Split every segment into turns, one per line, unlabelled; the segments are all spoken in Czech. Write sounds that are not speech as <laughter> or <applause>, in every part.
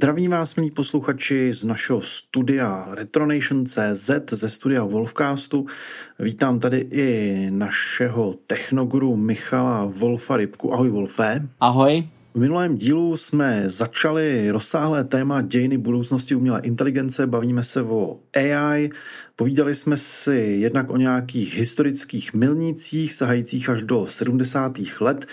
Zdravím vás, milí posluchači, z našeho studia Retronation.cz, ze studia Wolfcastu. Vítám tady i našeho technoguru Michala Wolfa Rybku. Ahoj, Wolfe.
Ahoj.
V minulém dílu jsme začali rozsáhlé téma dějiny budoucnosti umělé inteligence, bavíme se o AI, povídali jsme si jednak o nějakých historických milnících sahajících až do 70. let,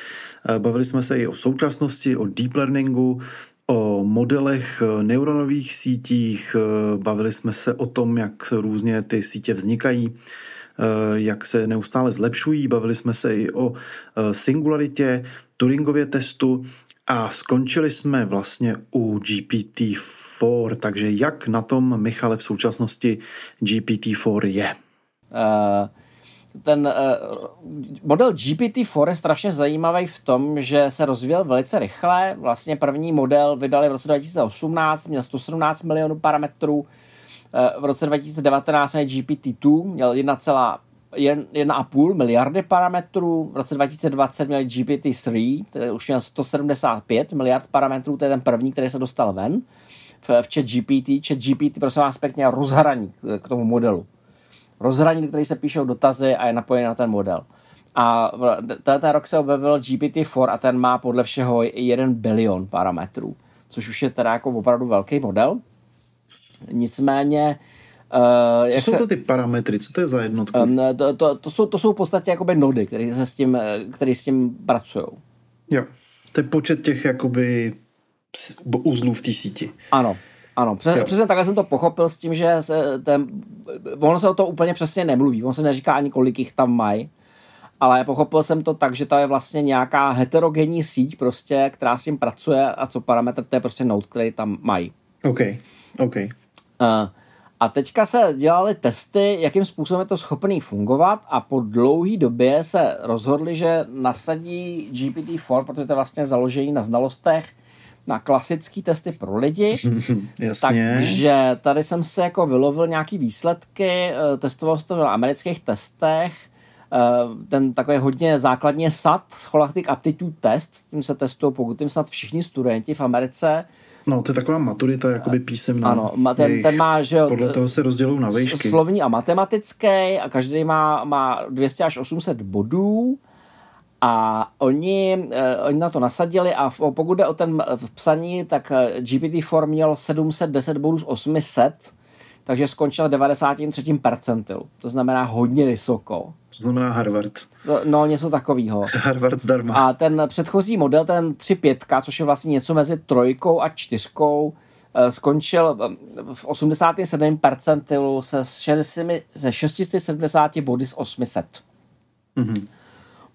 bavili jsme se i o současnosti, o deep learningu, o modelech eh, neuronových sítích, eh, bavili jsme se o tom, jak různě ty sítě vznikají, eh, jak se neustále zlepšují, bavili jsme se i o singularitě, Turingově testu. A skončili jsme vlastně u GPT-4, takže jak na tom, Michale, v současnosti GPT-4 je? Uh
ten uh, model GPT-4 je strašně zajímavý v tom, že se rozvíjel velice rychle. Vlastně první model vydali v roce 2018, měl 117 milionů parametrů. Uh, v roce 2019 měl GPT-2, měl 1,5 miliardy parametrů. V roce 2020 měl GPT-3, který už měl 175 miliard parametrů, to je ten první, který se dostal ven v, v chat GPT. Chat GPT, prosím vás pěkně, rozhraní k tomu modelu rozhraní, který se píšou dotazy a je napojený na ten model. A ten rok se objevil GPT-4 a ten má podle všeho 1 bilion parametrů, což už je teda jako opravdu velký model. Nicméně
Uh, co jsou se, to ty parametry? Co to je za jednotku? Um,
to, to, to, jsou, to jsou v podstatě jakoby nody, které se s tím, který s tím pracují.
Jo, to je počet těch jakoby uzlů v té síti.
Ano, ano, přes, přesně takhle jsem to pochopil s tím, že se ten, ono se o to úplně přesně nemluví, on se neříká ani kolik jich tam mají, ale pochopil jsem to tak, že to je vlastně nějaká heterogenní síť prostě, která s tím pracuje a co parametr, to je prostě node, který tam mají.
OK, OK. Uh,
a teďka se dělali testy, jakým způsobem je to schopný fungovat a po dlouhé době se rozhodli, že nasadí GPT-4, protože to je vlastně založení na znalostech, na klasické testy pro lidi. <laughs>
Jasně.
Takže tady jsem se jako vylovil nějaký výsledky, eh, testoval jsem to na amerických testech, eh, ten takový hodně základně SAT, Scholastic Aptitude Test, s tím se testují pokud tím snad všichni studenti v Americe.
No, to je taková maturita, jakoby písemná.
Ano, ten, ten má, že jo,
Podle toho se rozdělují na výšky.
Slovní a matematický a každý má, má 200 až 800 bodů a oni, eh, oni na to nasadili a pokud jde o ten v psaní, tak eh, GPT-4 měl 710 bodů z 800, takže skončil 93. percentilu. To znamená hodně vysoko.
To znamená Harvard.
No, no něco takového. <laughs>
Harvard zdarma.
A ten předchozí model, ten 3.5, což je vlastně něco mezi trojkou a čtyřkou, eh, skončil v 87. percentilu se, 60, se 670 body z 800. Mm-hmm.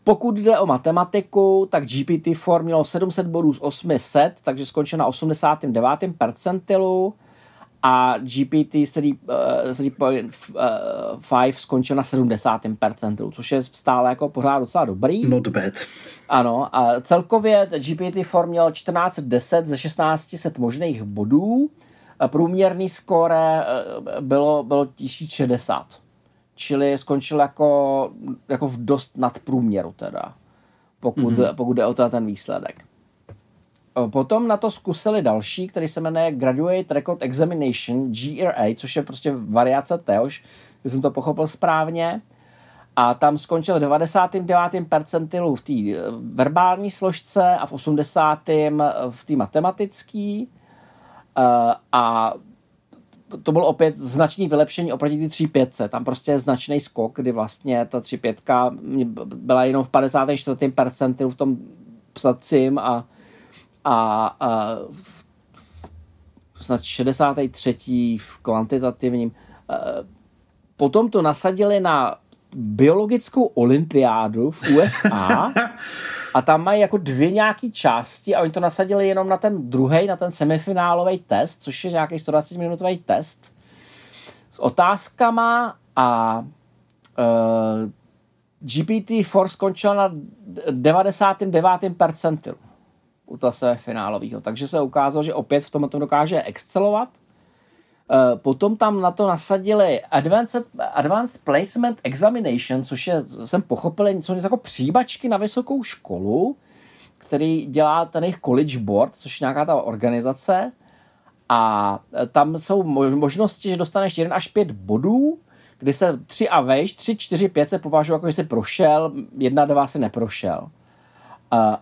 Pokud jde o matematiku, tak GPT-4 mělo 700 bodů z 800, takže skončil na 89. percentilu a GPT 3.5 uh, skončil na 70. percentilu, což je stále jako pořád docela dobrý.
Not bad.
Ano, a celkově GPT-4 měl 1410 ze 1600 možných bodů, průměrný skóre uh, bylo, bylo 1060 čili skončil jako, jako v dost nadprůměru teda, pokud, mm-hmm. pokud jde o ten výsledek. Potom na to zkusili další, který se jmenuje Graduate Record Examination, GRA, což je prostě variace téhož, když jsem to pochopil správně. A tam skončil v 99. percentilu v té eh, verbální složce a v 80. v té matematické. Uh, a to bylo opět značný vylepšení oproti ty 3.5. Tam prostě je značný skok, kdy vlastně ta 3.5 byla jenom v 54. percentilu v tom psacím a, a, a v, snad 63. v kvantitativním. Potom to nasadili na biologickou olympiádu v USA <laughs> a tam mají jako dvě nějaké části a oni to nasadili jenom na ten druhý, na ten semifinálový test, což je nějaký 120 minutový test s otázkama a uh, GPT-4 skončil na 99. percentilu u toho semifinálového, takže se ukázalo, že opět v tom dokáže excelovat. Uh, potom tam na to nasadili Advanced, Advanced Placement Examination, což je, jsem pochopil, něco jako příbačky na vysokou školu, který dělá ten jejich College Board, což je nějaká ta organizace. A tam jsou možnosti, že dostaneš 1 až 5 bodů, kdy se 3 a vejš, 3, 4, 5 se považují jako, že jsi prošel, 1, 2 si neprošel.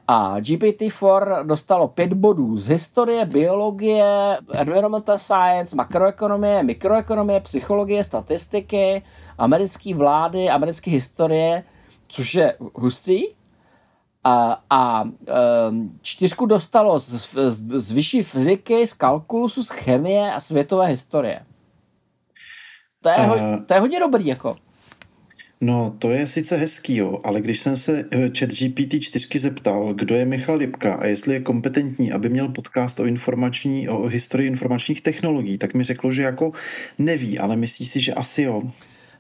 A GPT-4 dostalo 5 bodů z historie, biologie, environmental science, makroekonomie, mikroekonomie, psychologie, statistiky, americké vlády, americké historie, což je hustý. A, a um, čtyřku dostalo z, z, z vyšší fyziky, z kalkulusu, z chemie a světové historie. To je, uh, to je hodně dobrý, jako.
No, to je sice hezký, jo, ale když jsem se eh, chat GPT 4 zeptal, kdo je Michal Lipka a jestli je kompetentní, aby měl podcast o informační, o historii informačních technologií, tak mi řeklo, že jako neví, ale myslí si, že asi jo.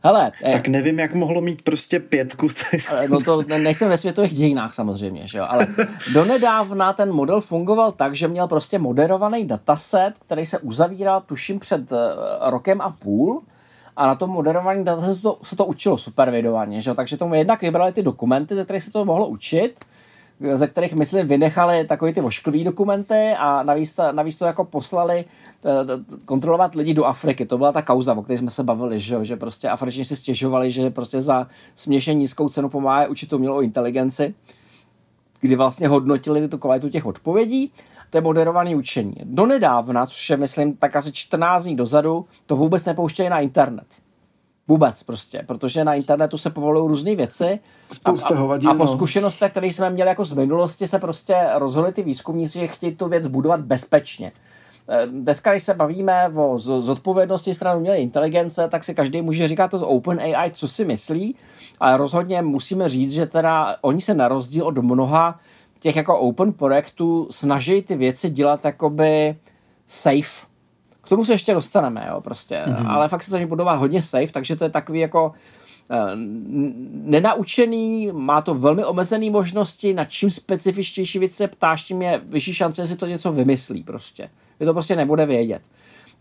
Hele,
eh, tak nevím, jak mohlo mít prostě pětku.
No to nejsem ve světových dějinách samozřejmě, že jo, ale donedávna ten model fungoval tak, že měl prostě moderovaný dataset, který se uzavíral tuším před eh, rokem a půl a na tom moderování data se to, se to učilo supervidovaně, že? takže tomu jednak vybrali ty dokumenty, ze kterých se to mohlo učit, ze kterých, myslím, vynechali takový ty ošklivý dokumenty a navíc, navíc to jako poslali eh, kontrolovat lidi do Afriky. To byla ta kauza, o které jsme se bavili, že, že prostě Afričani si stěžovali, že prostě za směšně nízkou cenu pomáhá učit umělou inteligenci, kdy vlastně hodnotili tu kvalitu těch odpovědí to je moderované učení. Donedávna, což je, myslím, tak asi 14 dní dozadu, to vůbec nepouštěli na internet. Vůbec prostě, protože na internetu se povolují různé věci.
Spousta
a, a, a po zkušenostech, které jsme měli jako z minulosti, se prostě rozhodli ty výzkumníci, že chtějí tu věc budovat bezpečně. Eh, dneska, když se bavíme o zodpovědnosti strany umělé inteligence, tak si každý může říkat to Open AI, co si myslí, ale rozhodně musíme říct, že teda oni se na rozdíl od mnoha těch jako open projektů snaží ty věci dělat jakoby safe. K tomu se ještě dostaneme, jo, prostě. Mm-hmm. Ale fakt se to budovat hodně safe, takže to je takový jako uh, nenaučený, má to velmi omezené možnosti, na čím specifičtější věc se ptáš, tím je vyšší šance, že si to něco vymyslí prostě. Je to prostě nebude vědět.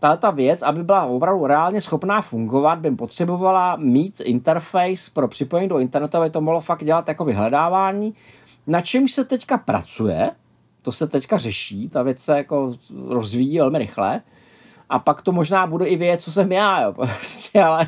Tahle ta věc, aby byla opravdu reálně schopná fungovat, by potřebovala mít interface pro připojení do internetu, aby to mohlo fakt dělat jako vyhledávání, na čemž se teďka pracuje, to se teďka řeší, ta věc se jako rozvíjí velmi rychle. A pak to možná bude i vědět, co jsem já, jo, <laughs> prostě, ale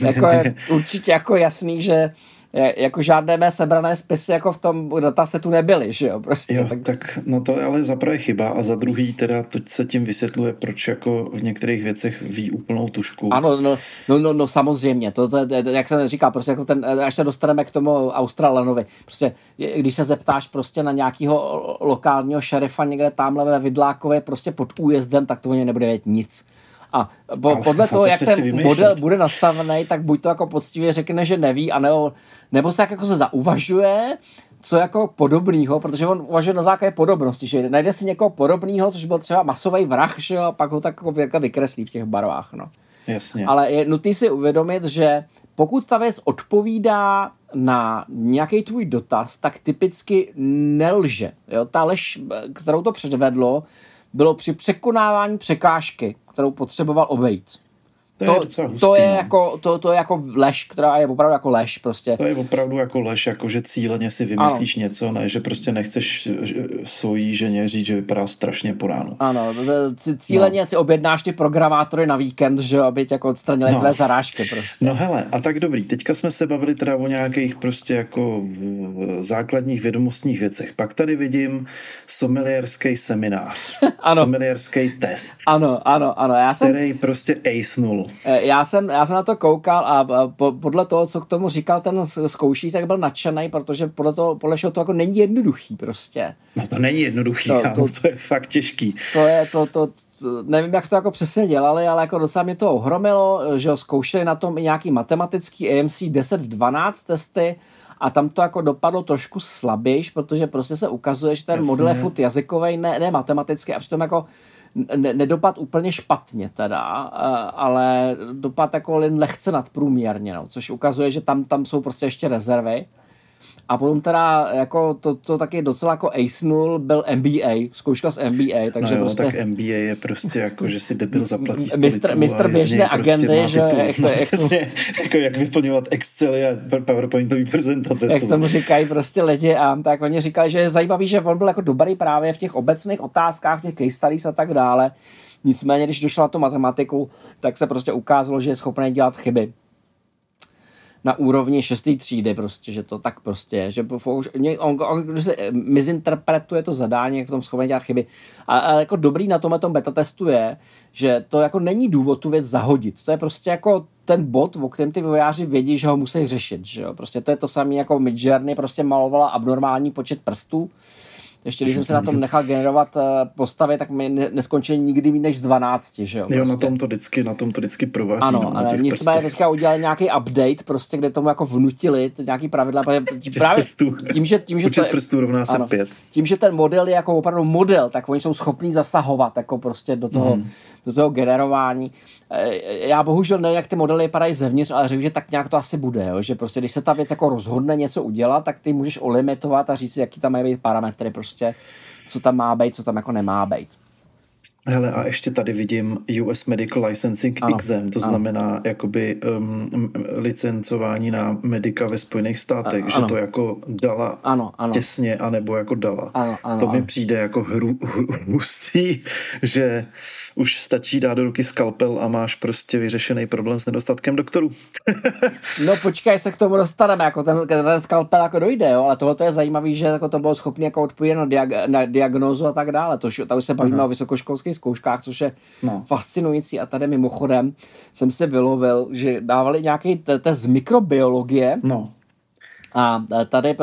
jako je <laughs> určitě jako jasný, že jako žádné mé sebrané spisy jako v tom datasetu nebyly, že jo, prostě.
Jo, tak... tak no to je ale za prvé chyba a za druhý teda to se tím vysvětluje, proč jako v některých věcech ví úplnou tušku.
Ano, no, no, no, no samozřejmě, to, to, to, jak jsem říkal, prostě jako ten, až se dostaneme k tomu Australanovi, prostě když se zeptáš prostě na nějakého lokálního šerifa někde tamhle ve Vidlákové prostě pod újezdem, tak to o něj nebude vědět nic a po, podle toho, jak ten model bude nastavený, tak buď to jako poctivě řekne, že neví, anebo, nebo se tak jako se zauvažuje, co jako podobného, protože on uvažuje na základě podobnosti, že najde si někoho podobného, což byl třeba masový vrah, že jo, a pak ho tak jako vykreslí v těch barvách, no.
Jasně.
Ale je nutný si uvědomit, že pokud ta věc odpovídá na nějaký tvůj dotaz, tak typicky nelže. Jo? Ta lež, kterou to předvedlo, bylo při překonávání překážky, kterou potřeboval obejít.
To, to, je, hustý,
to, je no. jako, to, to je jako lež, která je opravdu jako lež prostě.
To je opravdu jako lež, jako že cíleně si vymyslíš ano. něco, ne, že prostě nechceš svojí ženě říct, že vypadá strašně po ránu.
Ano, cíleně no. si objednáš ty programátory na víkend, že aby tě jako odstranili no. tvé zarážky prostě.
No hele, a tak dobrý, teďka jsme se bavili teda o nějakých prostě jako základních vědomostních věcech. Pak tady vidím somelierský seminář, <laughs> ano. somelierský test.
Ano, ano, ano. Já jsem...
Který prostě nul.
Eh, já jsem, já jsem na to koukal a podle toho, co k tomu říkal ten zkouší, tak byl nadšený, protože podle toho, podle toho to jako není jednoduchý prostě.
No to není jednoduchý, to, to, to je fakt těžký.
To je, to, to, to, nevím, jak to jako přesně dělali, ale jako docela mě to ohromilo, že ho zkoušeli na tom i nějaký matematický AMC 10-12 testy a tam to jako dopadlo trošku slabějš, protože prostě se ukazuje, že ten Jasně. model je furt jazykový, ne, ne matematický a přitom jako ne, nedopad úplně špatně teda, ale dopad jako jen lehce nadprůměrně, no, což ukazuje, že tam, tam jsou prostě ještě rezervy. A potom teda jako to, to taky docela jako acnul byl MBA, zkouška z MBA, takže
no jo,
prostě...
tak MBA je prostě jako, že si debil zaplatí
mistr, mistr běžné prostě agendy, že jak,
to, jak, <laughs> to, jako jak vyplňovat Excely a PowerPointové prezentace.
Jak to tomu říkají prostě lidi a tak oni říkali, že je zajímavý, že on byl jako dobrý právě v těch obecných otázkách, v těch case studies a tak dále. Nicméně, když došlo na tu matematiku, tak se prostě ukázalo, že je schopný dělat chyby na úrovni šesté třídy prostě, že to tak prostě je, že on, on, on se mizinterpretuje to zadání, jak v tom schopný dělat chyby. A, a jako dobrý na tomhle tom beta testu je, že to jako není důvod tu věc zahodit. To je prostě jako ten bod, o kterém ty vojáři vědí, že ho musí řešit. Že jo? Prostě to je to samé jako Midjourney prostě malovala abnormální počet prstů ještě když jsem se na tom nechal generovat eh, postavy, tak mi neskončili nikdy méně než z 12, že jo?
Prostě. Jo, na tom to vždycky, na tom to vždycky prováží.
Ano, no, ale jsme teďka udělali nějaký update, prostě, kde tomu jako vnutili nějaký pravidla. <laughs>
Právě tím, že, tím, že
to,
prstů rovná se ano, pět.
Tím, že ten model je jako opravdu model, tak oni jsou schopní zasahovat jako prostě do toho, mm. do toho generování. Eh, já bohužel ne, jak ty modely vypadají zevnitř, ale řekl, že tak nějak to asi bude, jo? že prostě když se ta věc jako rozhodne něco udělat, tak ty můžeš olimitovat a říct, jaký tam mají být parametry prostě, co tam má být, co tam jako nemá být.
Hele, a ještě tady vidím US Medical Licensing ano, Exam, to ano. znamená jakoby um, licencování na medika ve Spojených státech, ano, že to jako dala ano, ano. těsně, anebo jako dala.
Ano, ano,
to mi
ano.
přijde jako hru, hustý, že už stačí dát do ruky skalpel a máš prostě vyřešený problém s nedostatkem doktorů. <laughs>
no počkej, se k tomu dostaneme, jako ten, ten skalpel jako dojde, jo, ale tohle je zajímavé, že jako to bylo schopné jako odpovědět na, diag- na diagnózu a tak dále. To, to už se bavíme Aha. o vysokoškolských zkouškách, což je no. fascinující a tady mimochodem jsem se vylovil, že dávali nějaký test z mikrobiologie
no.
a tady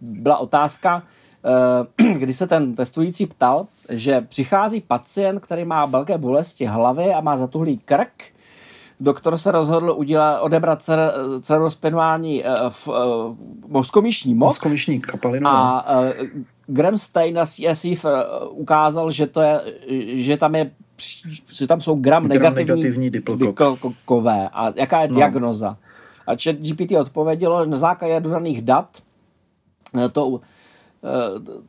byla otázka, Eh, <clears throat> kdy se ten testující ptal, že přichází pacient, který má velké bolesti hlavy a má zatuhlý krk, doktor se rozhodl udělat, odebrat cer, cerebrospinální mozkomíšní mok.
Mozkomíšní kapalinu.
A uh, Graham Stein na CSI uh, ukázal, že, to je, že tam je že tam jsou gram, gram negativní,
negativní
diplokové. A jaká je no. diagnoza? A chat GPT odpovědělo, na základě dodaných dat to Eh,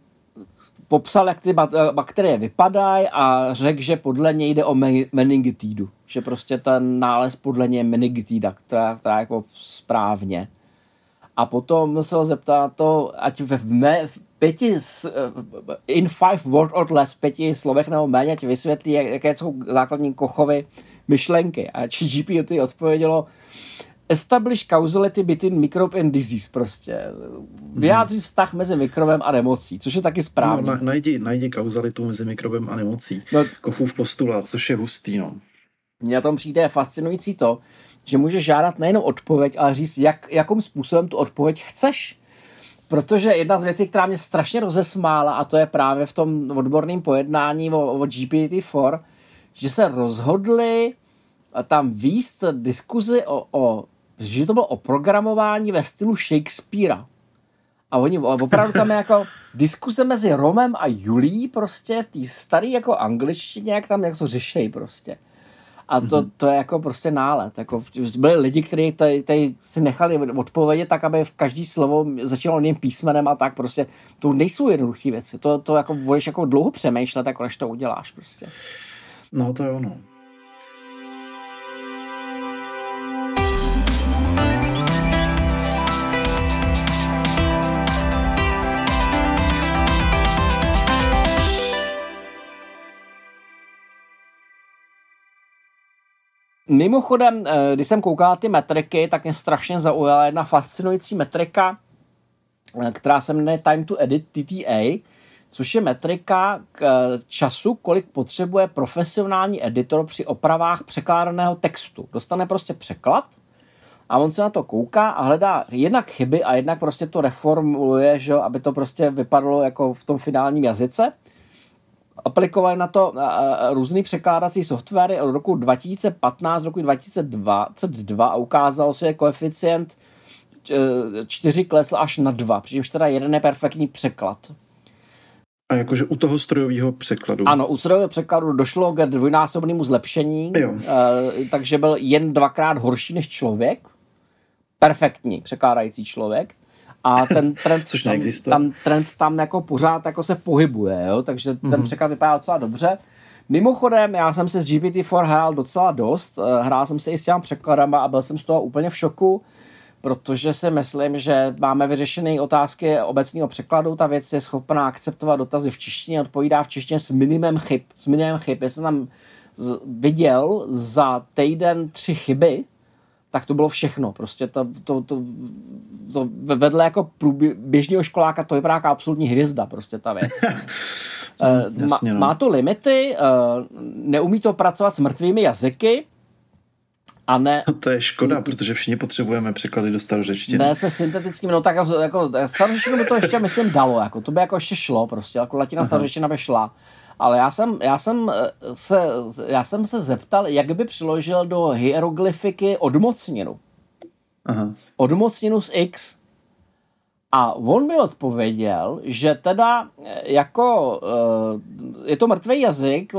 popsal, jak ty bakterie vypadají a řekl, že podle něj jde o meningitidu. Že prostě ten nález podle něj je meningitida, která, která je jako správně. A potom se ho zeptal na to, ať ve mé, pěti, eh, in five word or less, pěti slovech nebo méně, ať vysvětlí, jaké jsou základní kochovy myšlenky. A GPT odpovědělo, establish causality between microbe and disease prostě. Vyjádřit vztah mezi mikrobem a nemocí, což je taky správně.
No, najdi, najdi kauzalitu mezi mikrobem a nemocí. No, Kochův postulát, což je hustý, no.
Mně na tom přijde fascinující to, že můžeš žádat nejenom odpověď, ale říct, jak, jakým způsobem tu odpověď chceš. Protože jedna z věcí, která mě strašně rozesmála, a to je právě v tom odborném pojednání o, o GPT-4, že se rozhodli tam výst diskuzi o, o že to bylo o programování ve stylu Shakespearea. A oni opravdu tam je jako <laughs> diskuze mezi Romem a Julí prostě, tý starý jako angličtině, jak tam jak to řešejí prostě. A to, mm-hmm. to je jako prostě nálet. Jako, byli lidi, kteří tady, tady si nechali odpovědět tak, aby v každý slovo začalo jiným písmenem a tak prostě. To nejsou jednoduché věci. To, to jako budeš jako dlouho přemýšlet, jako než to uděláš prostě.
No to je ono.
Mimochodem, eh, když jsem koukal ty metriky, tak mě strašně zaujala jedna fascinující metrika, eh, která se jmenuje Time to Edit TTA, což je metrika k eh, času, kolik potřebuje profesionální editor při opravách překládaného textu. Dostane prostě překlad a on se na to kouká a hledá jednak chyby a jednak prostě to reformuluje, že, aby to prostě vypadalo jako v tom finálním jazyce aplikovali na to různý překládací softwary od roku 2015 do roku 2022 a ukázalo se, že koeficient čtyři klesl až na dva, přičemž teda jeden je perfektní překlad.
A jakože u toho strojového překladu.
Ano, u strojového překladu došlo k dvojnásobnému zlepšení,
Jo.
eh, takže byl jen dvakrát horší než člověk. Perfektní překládající člověk. A ten trend,
Což
tam, tam, trend tam jako pořád jako se pohybuje, jo? takže ten
Mhm.
překlad vypadá docela dobře. Mimochodem, já jsem se s GPT-4 hrál docela dost, eh, hrál jsem se i s těmi překladama a byl jsem z toho úplně v šoku, protože si myslím, že máme vyřešené otázky obecného překladu. Ta věc je schopná akceptovat dotazy v češtině, odpovídá v češtině s minimem chyb. S minimem chyb. Jestli jsem tam viděl za týden tři chyby, tak to bylo všechno. Prostě to, to, to, to vedle jako průbě- běžného školáka to vypadá jako absolutní hvězda, prostě ta věc. <laughs> Eh,
jasně,
má,
no.
má to limity, eh, neumí to pracovat s mrtvými jazyky, a ne, <laughs>
to je škoda, protože všichni potřebujeme překlady do starořečtiny.
ne se syntetickým, no tak jako, jako starořečtinu by to ještě, myslím, dalo, jako to by jako ještě šlo prostě, jako latina starořečtina by šla. Ale já jsem, já, jsem eh, se, já jsem se zeptal, jak by přiložil do hieroglyfiky odmocninu.
Aha.
Odmocninu z X. A on mi odpověděl, že teda eh, jako eh, je to mrtvý jazyk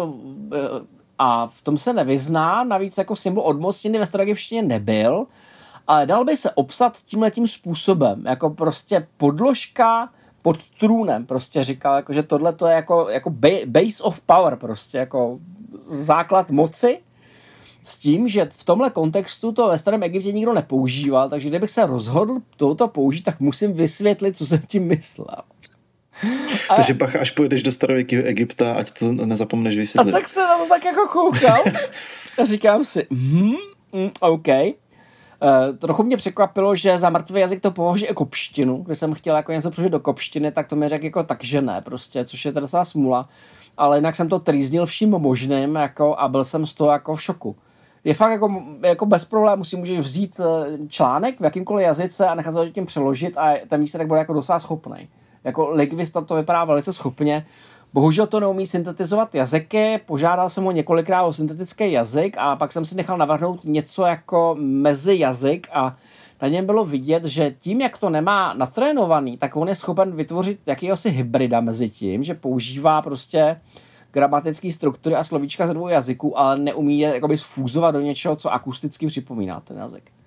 a v tom se nevyzná, navíc jako symbol odmocniny ve staroegyptině nebyl, ale dal by se obsat tímhletím způsobem, jako prostě podložka pod trůnem, prostě říkal, jako, že tohle to je jako, jako ba- base of power, prostě jako základ moci, s tím, že v tomhle kontextu to ve starém Egyptě nikdo nepoužíval, takže kdybych se rozhodl tohoto použít, tak musím vysvětlit, co jsem tím myslel. <laughs>
Takže bacha, až pojedeš do starověkého Egypta, ať to nezapomeneš
A
vysvětlit.
tak se na to tak jako koukal <laughs> a říkám si, hm, mm, OK. Uh, trochu mě překvapilo, že za mrtvý jazyk to považuje jako kopštinu. Když jsem chtěl jako něco přežít do kopštiny, tak to mi řekl jako tak, že ne, prostě, což je teda smůla. Ale jinak jsem to trýznil vším možným jako, a byl jsem z toho jako v šoku. Je fakt jako, jako bez problémů si můžeš vzít eh, článek v jakýmkoliv jazyce a nechat se tím přeložit a ten výsledek bude jako docela schopný. Jako Lingvista to vypadá velice schopně. Bohužel to neumí syntetizovat jazyky, požádal jsem ho několikrát o syntetický jazyk a pak jsem si nechal navrhnout něco jako mezi jazyk a na něm bylo vidět, že tím, jak to nemá natrénovaný, tak on je schopen vytvořit jakýhosi hybrida mezi tím, že používá prostě gramatické struktury a slovíčka ze dvou jazyků, ale neumí je jakoby sfúzovat do něčeho, co akusticky připomíná ten jazyk.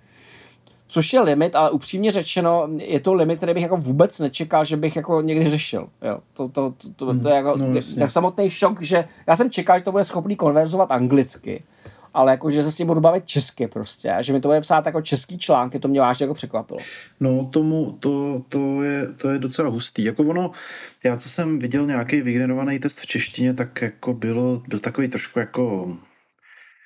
Což je limit, ale upřímně řečeno, je to limit, který bych jako vůbec nečekal, že bych jako někdy řešil. Jo. To, to, to, to, to je jako
no
tak samotný šok, že já jsem čekal, že to bude schopný konverzovat anglicky, ale jako, že se s tím budu bavit česky prostě, a že mi to bude psát jako český články, to mě vážně jako překvapilo.
No, tomu, to, to, je, to je docela hustý. Jako ono, já co jsem viděl nějaký vygenerovaný test v češtině, tak jako bylo, byl takový trošku jako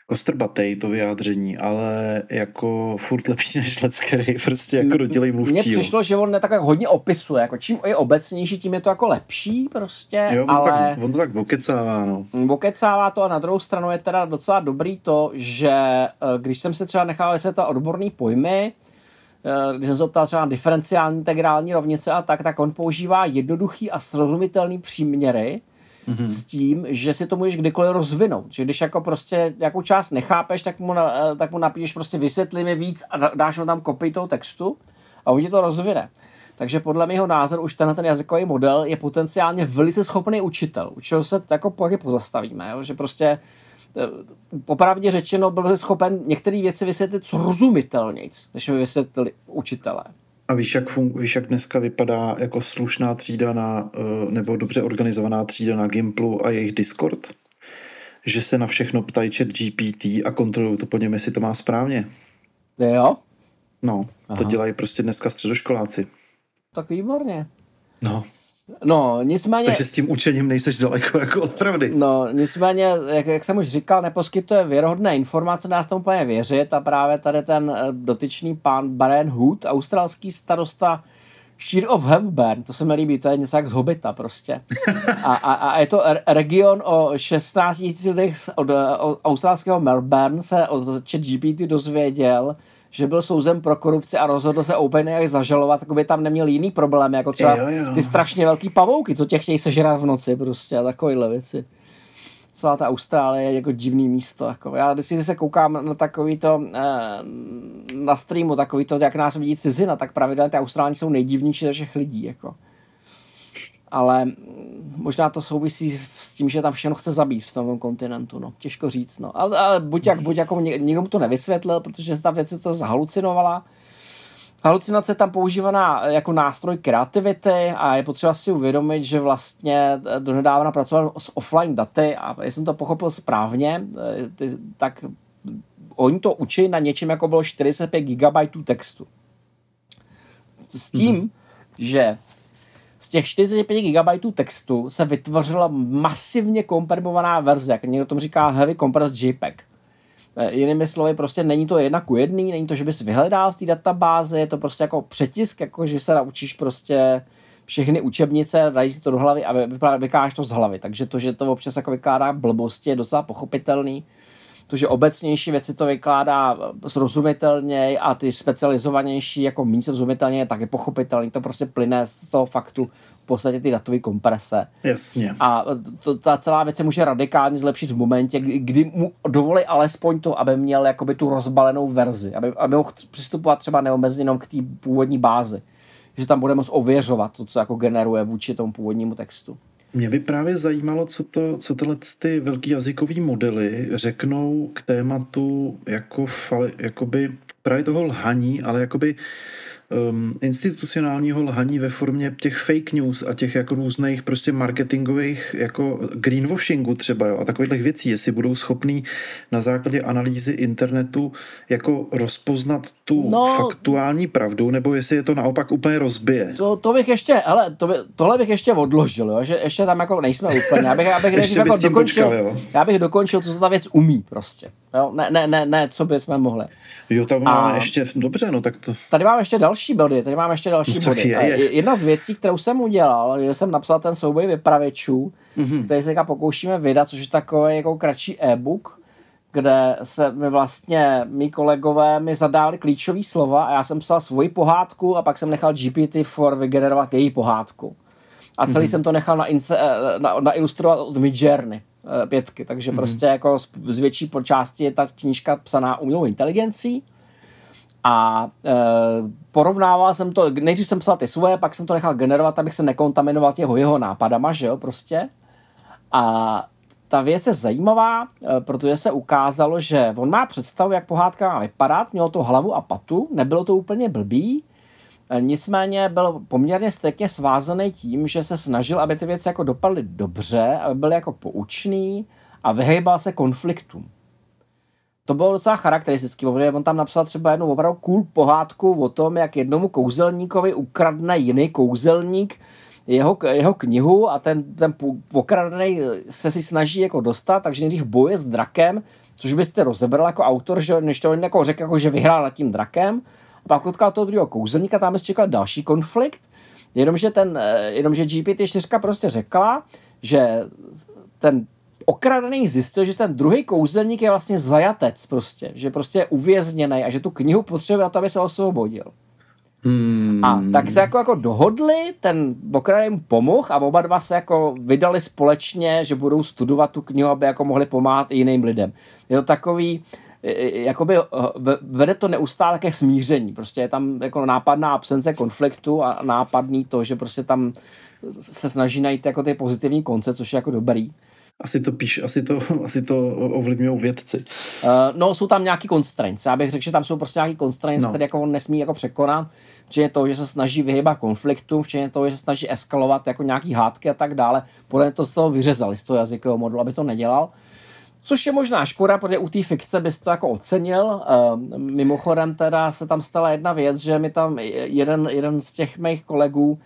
kostrbatej to vyjádření, ale jako furt lepší než let, který prostě jako dodělej
Mně
mluvčí. jo.
přišlo, že on ne tak hodně opisuje, jako čím je obecnější, tím je to jako lepší prostě,
Jo, on, to
ale...
tak, on to tak okecává, no.
Okecává to a na druhou stranu je teda docela dobrý to, že eh, když jsem se třeba nechal vysvětlit odborný pojmy, eh, když jsem se ptal třeba na diferenciální integrální rovnice a tak, tak on používá jednoduchý a srozumitelný příměry mm-hmm. s tím, že si to můžeš kdykoliv rozvinout. Že když jako prostě nějakou část nechápeš, tak mu, na, eh, tak mu napíšeš prostě vysvětli mi víc a dá- dáš mu tam kopii toho textu a on ti to rozvine. Takže podle mého názoru už tenhle ten jazykový model je potenciálně velice schopný učitel. U čeho se jako taky pozastavíme, jo? že prostě eh, popravdě řečeno byl schopen některé věci vysvětlit srozumitelnějc, než by vysvětlili učitelé.
A víš jak, fun- víš, jak dneska vypadá jako slušná třída na, eh, nebo dobře organizovaná třída na Gimplu a jejich Discord? Že se na všechno ptají chat GPT a kontrolují to po něm, jestli to má správně.
Jo?
No,
Aha.
to dělají prostě dneska středoškoláci.
Tak výborně.
No,
No, nicméně...
takže s tím učením nejseš daleko jako od pravdy.
No, nicméně, jak, jak jsem už říkal, neposkytuje věrohodné informace, nás tomu úplně věřit a právě tady ten eh, dotyčný pán Brian Hood, australský starosta Sheer of Hepburn, to se mi líbí, to je něco jak z Hobita prostě. A, a, a je to re- region o 16 000 lidech od, eh, od australského Melbourne se od chat GPT dozvěděl, že byl souzen pro korupci a rozhodl se OpenAI zažalovat, jako by tam neměl jiný problém, jako třeba
Jo, jo.
ty strašně velký pavouky, co tě chtějí sežrat v noci prostě a takovýhle věci. celá ta Austrálie je jako divný místo. Jako. Já když se koukám na takový to, eh, na streamu, takový to, jak nás vidí cizina, tak pravidelně ty Austrálani jsou nejdivnější ze všech lidí. Jako. Ale možná to souvisí s tím, že tam všechno chce zabít v tom kontinentu. No. Těžko říct. No. Ale, ale buď, jak, buď jako někdo mu to nevysvětlil, protože se ta věc to zhalucinovala, Halucinace je tam používaná jako nástroj kreativity a je potřeba si uvědomit, že vlastně donedávna pracoval s offline daty a jestli jsem to pochopil správně, tak oni to učí na něčem, jako bylo 45 GB textu. S tím, mm-hmm. že z těch 45 GB textu se vytvořila masivně komprimovaná verze, jak někdo tomu říká heavy compressed JPEG. Eh, jinými slovy, prostě není to jedna ku jedný, není to, že bys vyhledal v té databázi, je to prostě jako přetisk, jako že se naučíš prostě všechny učebnice, dají si to do hlavy a vykáš to z hlavy. Takže to, že to občas jako vykládá blbosti, je docela pochopitelný to, že obecnější věci to vykládá srozumitelně a ty specializovanější jako méně srozumitelně je taky pochopitelný. To prostě plyne z toho faktu v podstatě ty datové komprese.
Jasně.
A to, ta celá věc se může radikálně zlepšit v momentě, kdy mu dovolí alespoň to, aby měl jakoby tu rozbalenou verzi, aby, aby mohl přistupovat třeba neomezeně jenom k té původní bázi. Že tam bude moct ověřovat to, co jako generuje vůči tomu původnímu textu.
Mě by právě zajímalo, co, to, co tyhle ty velký jazykové modely řeknou k tématu jako fale, jakoby právě toho lhaní, ale jakoby um, institucionálního lhaní ve formě těch fake news a těch jako různých prostě marketingových jako greenwashingu třeba jo, a takových věcí, jestli budou schopní na základě analýzy internetu jako rozpoznat tu no, faktuální pravdu, nebo jestli je to naopak úplně rozbije.
To, to bych ještě, ale to by, tohle bych ještě odložil, jo, že ještě tam jako nejsme úplně. Já bych, já bych <laughs> ještě jako dokončil, počkal, jo. já bych dokončil, co ta věc umí prostě. Jo? Ne, ne, ne, ne, co bychom mohli.
Jo, tam máme a ještě, dobře, no tak to...
Tady máme ještě další body, tady máme ještě další no, body. Je, je. Jedna z věcí, kterou jsem udělal, je, že jsem napsal ten souboj vypravěčů, mm-hmm. který se pokoušíme vydat, což je takový jako kratší e-book, kde se mi vlastně mý kolegové mi zadáli klíčové slova a já jsem psal svoji pohádku a pak jsem nechal GPT-4 vygenerovat její pohádku. A celý mm-hmm. jsem to nechal na, insta, eh, na, na ilustrovat od Midjourney eh, pětky, takže mm-hmm. prostě jako z, větší části je ta knížka psaná umělou inteligencí a e, porovnával jsem to, nejdřív jsem psal ty svoje, pak jsem to nechal generovat, abych se nekontaminoval těho jeho nápadama, že jo, prostě. A ta věc je zajímavá, e, protože se ukázalo, že on má představu, jak pohádka má vypadat, mělo to hlavu a patu, nebylo to úplně blbý, nicméně byl poměrně striktně svázaný tím, že se snažil, aby ty věci jako dopadly dobře, aby byly jako poučný a vyhejbal se konfliktům to bylo docela charakteristický, protože on tam napsal třeba jednu opravdu cool pohádku o tom, jak jednomu kouzelníkovi ukradne jiný kouzelník jeho, jeho knihu a ten, ten pokradený se si snaží jako dostat, takže nejdřív boje s drakem, což byste rozebral jako autor, že, než to on jako řekl, jako, že vyhrál nad tím drakem. Pak potkal toho druhého kouzelníka, tam se čekal další konflikt, jenomže, ten, eh, jenomže GPT-4 prostě řekla, že ten okradený zjistil, že ten druhý kouzelník je vlastně zajatec prostě, že prostě je uvězněný a že tu knihu potřebuje na to, aby se osvobodil. Hmm. A tak se jako, jako dohodli, ten okradený mu pomohl a oba dva se jako vydali společně, že budou studovat tu knihu, aby jako mohli pomáhat i jiným lidem. Je to takový, jakoby vede to neustále ke smíření. Prostě je tam jako nápadná absence konfliktu a nápadný to, že prostě tam se snaží najít jako ty pozitivní konce, což je jako dobrý
asi to píš, asi to, <laughs> asi to ovlivňují vědci.
Uh, no, jsou tam nějaký constraints. Já bych řekl, že tam jsou prostě nějaký constraints, no. které jako on nesmí jako překonat. Včetně toho, že se snaží vyhybat konfliktu, včetně toho, že se snaží eskalovat jako nějaký hádky a tak dále. Podle to z toho vyřezali, z toho jazykového modelu, aby to nedělal. Což je možná škoda, protože u té fikce bys to jako ocenil. Uh, mimochodem teda se tam stala jedna věc, že mi tam jeden, jeden z těch mých kolegů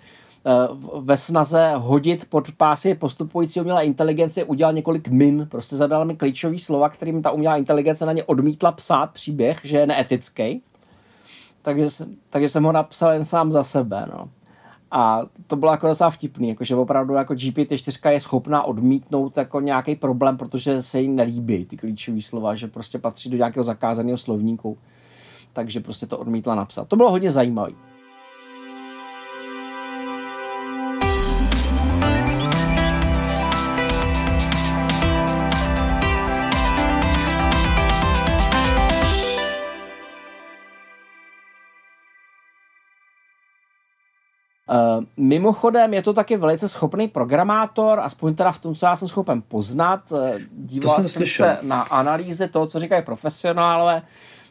Eh, ve snaze hodit pod pásy postupující umělé inteligence udělal několik min, prostě zadal mi klíčový slova, kterým ta umělá inteligence na ně odmítla psát příběh, že je neetický. Takže, takže jsem ho napsal jen sám za sebe, no. A to bylo jako docela vtipný, jakože opravdu jako GPT-4 je schopná odmítnout jako nějaký problém, protože se jí nelíbí ty klíčové slova, že prostě patří do nějakého zakázaného slovníku. Takže prostě to odmítla napsat. To bylo hodně zajímavé. Mimochodem je to taky velice schopný programátor, aspoň teda v tom, co já jsem schopen poznat. Díval jsem, jsem se na analýzy toho, co říkají profesionálové.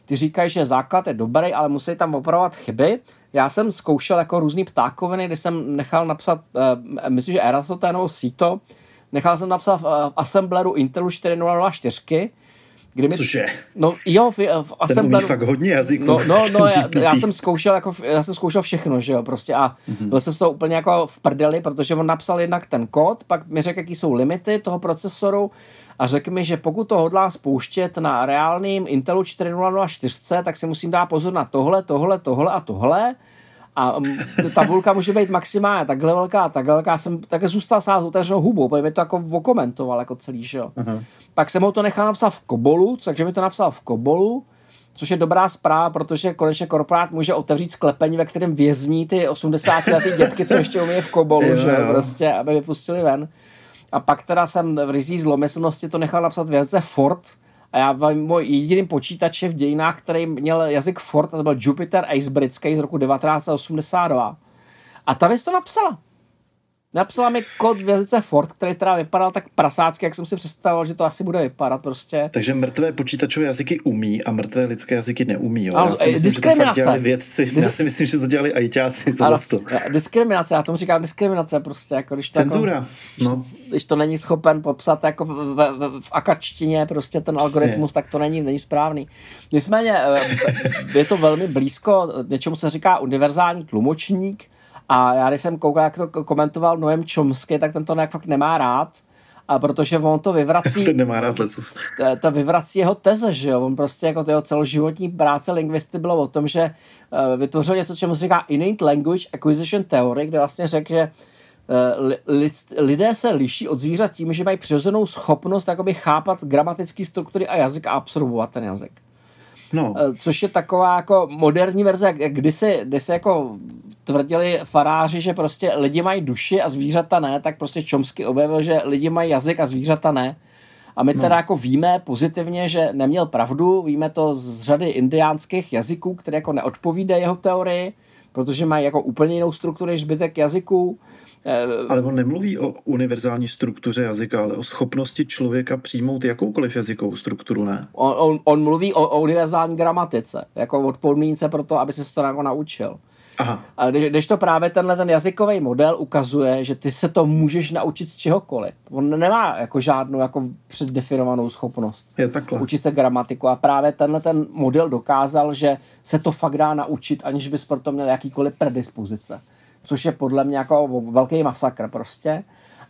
Ty říkají, že základ je dobrý, ale musí tam opravovat chyby. Já jsem zkoušel jako různý ptákoviny, když jsem nechal napsat, uh, myslím, že Eratosthenovou síto, nechal jsem napsat v, Assembleru Intelu 4004,
Kdy mi, Cože?
No jo, v, v
Assembleru... fakt hodně jazyků.
No, no, no já, <laughs> já, jsem zkoušel jako, já jsem zkoušel všechno, že jo, prostě a mm-hmm. byl jsem z toho úplně jako v prdeli, protože on napsal jednak ten kód, pak mi řekl, jaký jsou limity toho procesoru a řekl mi, že pokud to hodlá spouštět na reálným Intelu 4004, tak si musím dát pozor na tohle, tohle, tohle a tohle a um, tabulka může být maximálně takhle velká, takhle velká. Jsem také zůstal sám s otevřenou hubou, protože mi to jako okomentoval jako celý, že jo. Uh-huh. Pak jsem ho to nechal napsat v Kobolu, takže mi to napsal v Kobolu, což je dobrá zpráva, protože konečně korporát může otevřít sklepení, ve kterém vězní ty 80 letý dětky, co ještě umí v Kobolu, jo, že jo, prostě, aby vypustili ven. A pak teda jsem v rizí zlomyslnosti to nechal napsat v jazyce Ford, a já můj jediný počítač v dějinách, který měl jazyk Ford, a to byl Jupiter Ace britský z roku 1982. A ta věc to napsala. Napsala mi kód v jazyce Ford, který teda vypadal tak prasácky, jak jsem si představoval, že to asi bude vypadat prostě.
Takže mrtvé počítačové jazyky umí a mrtvé lidské jazyky neumí. Jo? Ale, já si myslím, diskriminace. Že to fakt dělali vědci. Já si myslím, že to dělali ajťáci.
Ale, diskriminace, já tomu říkám diskriminace prostě. Jako, když to
jako- Cenzura. Jako,
no. Když to není schopen popsat jako v, v, v, v akačtině prostě ten Přesně. algoritmus, tak to není, není správný. Nicméně eh, je to velmi blízko, něčemu se říká univerzální tlumočník, a já když jsem koukal, jak to komentoval Noem Chomsky, tak ten to nějak fakt nemá rád. A protože on to vyvrací... <laughs>
ten nemá rád lecos.
to vyvrací jeho teze, že jo. On prostě jako jeho celoživotní práce lingvisty bylo o tom, že uh, vytvořil něco, čemu se říká Innate Language Acquisition Theory, kde vlastně řekl, že uh, lidé se liší od zvířat tím, že mají přirozenou schopnost jakoby chápat gramatické struktury a jazyk a absorbovat ten jazyk. No. Eh, což je taková jako moderní verze, jak kdysi, kdysi jako tvrdili faráři, že prostě lidi mají duši a zvířata ne, tak prostě Čomsky objevil, že lidi mají jazyk a zvířata ne. A my no. teda jako víme pozitivně, že neměl pravdu, víme to z řady indiánských jazyků, které jako neodpovídají jeho teorii, protože mají jako úplně jinou strukturu než zbytek jazyků.
Eh, ale on nemluví o univerzální struktuře jazyka, ale o schopnosti člověka přijmout jakoukoliv jazykovou strukturu, ne?
On, on, on mluví o, o univerzální gramatice, jako od podmínce pro to, aby se to jako naučil. Aha. A když, když to právě tenhle ten jazykový model ukazuje, že ty se to můžeš naučit z čehokoliv. On nemá jako žádnou jako předdefinovanou schopnost.
Je takhle.
Učit se gramatiku a právě tenhle ten model dokázal, že se to fakt dá naučit, aniž bys pro to měl jakýkoliv predispozice což je podle mě jako velký masakr prostě.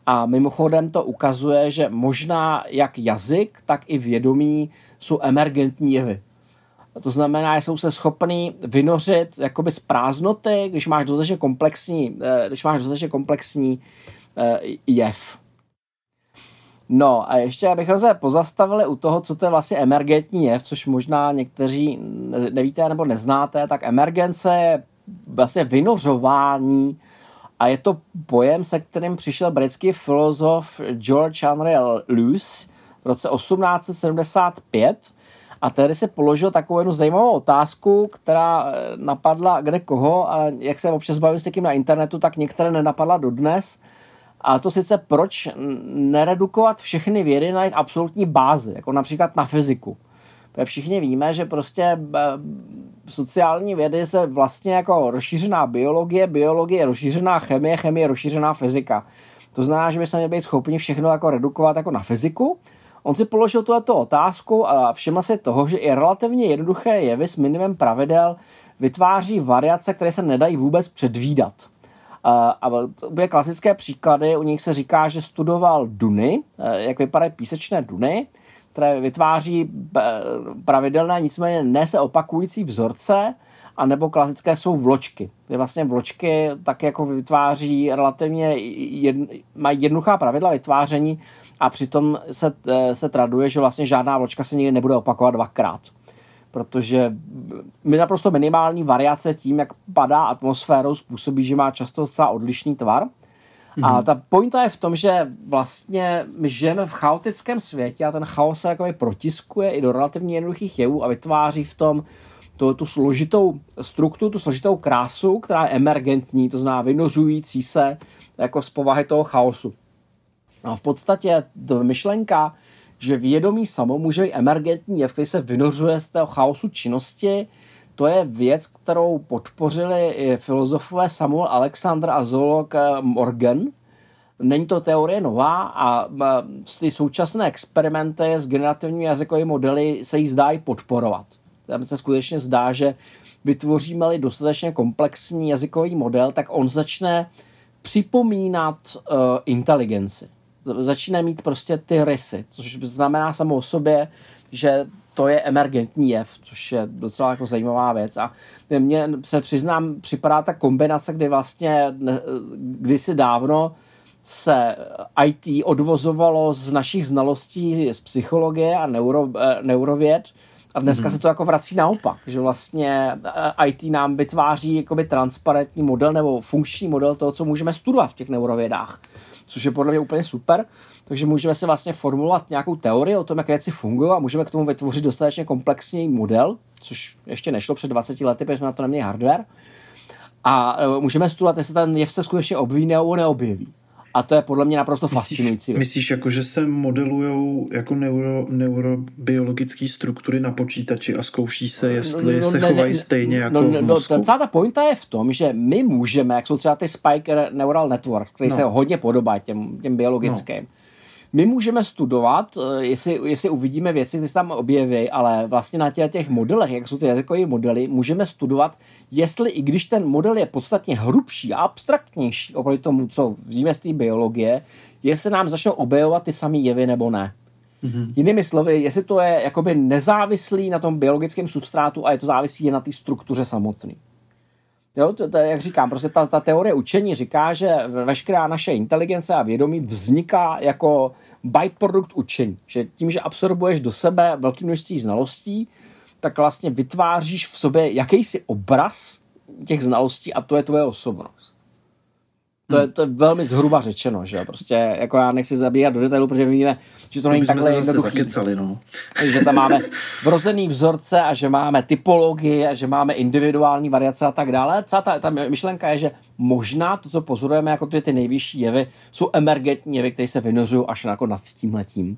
A mimochodem to ukazuje, že možná jak jazyk, tak i vědomí jsou emergentní jevy. To znamená, že jsou se schopný vynořit jakoby z prázdnoty, když máš dostatečně komplexní, eh, když máš dostatečně komplexní eh, jev. No a ještě abychom se pozastavili u toho, co to je vlastně emergentní jev, což možná někteří nevíte nebo neznáte, tak emergence je vlastně vynořování a je to pojem, se kterým přišel britský filozof George Henry Lewis v roce 1875 a tehdy se položil takovou jednu zajímavou otázku, která eh, napadla kde koho a jak se občas bavím s někým na internetu, tak některé nenapadla dodnes. A to sice proč neredukovat všechny vědy na jejich absolutní bázi, jako například na fyziku. Protože všichni víme, že prostě eh, sociální vědy se vlastně jako rozšířená biologie, biologie rozšířená chemie, chemie rozšířená fyzika. To znamená, že bychom měli být schopni všechno jako redukovat jako na fyziku. On si položil tuto otázku a všiml si toho, že i relativně jednoduché jevy s minimem pravidel vytváří variace, které se nedají vůbec předvídat. A byly klasické příklady, u nich se říká, že studoval duny, eh, jak vypadají písečné duny, které vytváří eh, pravidelné, nicméně ne se opakující vzorce, a nebo klasické jsou vločky. Ty vlastně vločky tak jako vytváří relativně, jedn, mají jednoduchá pravidla vytváření a přitom se, eh, se traduje, že vlastně žádná vločka se nikdy nebude opakovat dvakrát. Protože my naprosto minimální variace tím, jak padá atmosférou, způsobí, že má často docela odlišný tvar. Mm-hmm. A ta pointa je v tom, že vlastně my žijeme v chaotickém světě a ten chaos se jakoby protiskuje i do relativně jednoduchých jevů a vytváří v tom to, tu složitou strukturu, tu složitou krásu, která je emergentní, to znamená vynořující se jako z povahy toho chaosu. A v podstatě to myšlenka, že vědomí samo může být emergentní jev, který se vynořuje z toho chaosu činnosti, to je věc, kterou podpořili i filozofové Samuel Alexander a zoolog eh, Morgan. Není to teorie nová a ty současné experimenty s generativními jazykovými modely se jí zdají podporovat. Tam se skutečně zdá, že vytvoříme-li dostatečně komplexní jazykový model, tak on začne připomínat uh, inteligenci. Začíná mít prostě ty rysy, což znamená samo o sobě, že to je emergentní jev, což je docela jako zajímavá věc. A mně se přiznám, připadá ta kombinace, kdy vlastně kdysi dávno se IT odvozovalo z našich znalostí z psychologie a neuro, eh, neurověd a dneska mm-hmm. se to jako vrací naopak, že vlastně eh, IT nám vytváří jakoby transparentní model nebo funkční model toho, co můžeme studovat v těch neurovědách, což je podle mě úplně super. Takže můžeme se vlastně formulovat nějakou teorii o tom, jak věci fungují a můžeme k tomu vytvořit dostatečně komplexní model, což ještě nešlo před 20 lety, protože jsme na to neměli hardware. A eh, můžeme studovat, jestli ten jev se skutečně objeví nebo neobjeví. A to je podle mě naprosto myslíš, fascinující.
Myslíš, jako, že se modelují jako neuro, neurobiologické struktury na počítači a zkouší se, no, jestli no, no, se ne, chovají ne, stejně jako no, v mozku?
No, celá ta pointa je v tom, že my můžeme, jak jsou třeba ty Spike Neural Network, který no. se hodně podobá těm, těm biologickým, no my můžeme studovat, eh, jestli, jestli uvidíme věci, které se tam objeví, ale vlastně na těch, těch modelech, jak jsou ty jazykové modely, můžeme studovat, jestli i když ten model je podstatně hrubší a abstraktnější oproti tomu, co víme z té biologie, jestli nám začnou objevovat ty samé jevy nebo ne. Mm-hmm. Jinými slovy, jestli to je jakoby nezávislý na tom biologickém substrátu a je to závisí jen na té struktuře samotné. Jo, to, to, jak říkám, prostě ta, ta teorie učení říká, že veškerá naše inteligence a vědomí vzniká jako byprodukt učení. Že tím, že absorbuješ do sebe velké množství znalostí, tak vlastně vytváříš v sobě jakýsi obraz těch znalostí a to je tvoje osobnost. To je, to je velmi zhruba řečeno, že jo, prostě jako já nechci zabíhat do detailu, protože víme, že to, to není takhle jednoduchý.
Zakecali, no.
že tam máme vrozený vzorce a že máme typologii a že máme individuální variace a tak dále. Celá ta, ta myšlenka je, že možná to, co pozorujeme jako ty, ty nejvyšší jevy, jsou emergentní jevy, které se vynořují až jako nad tím letím.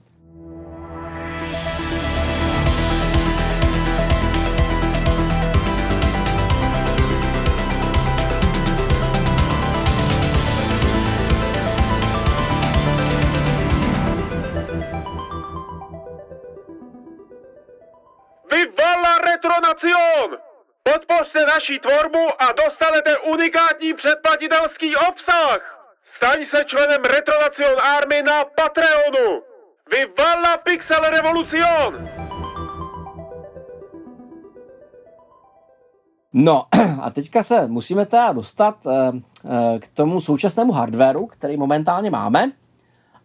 Podpořte naší tvorbu a dostanete unikátní předplatitelský obsah! Staň se členem Retronacion Army na Patreonu! Viva Pixel Revolucion!
No <clears throat> a teďka se musíme teda dostat eh, eh, k tomu současnému hardwareu, který momentálně máme.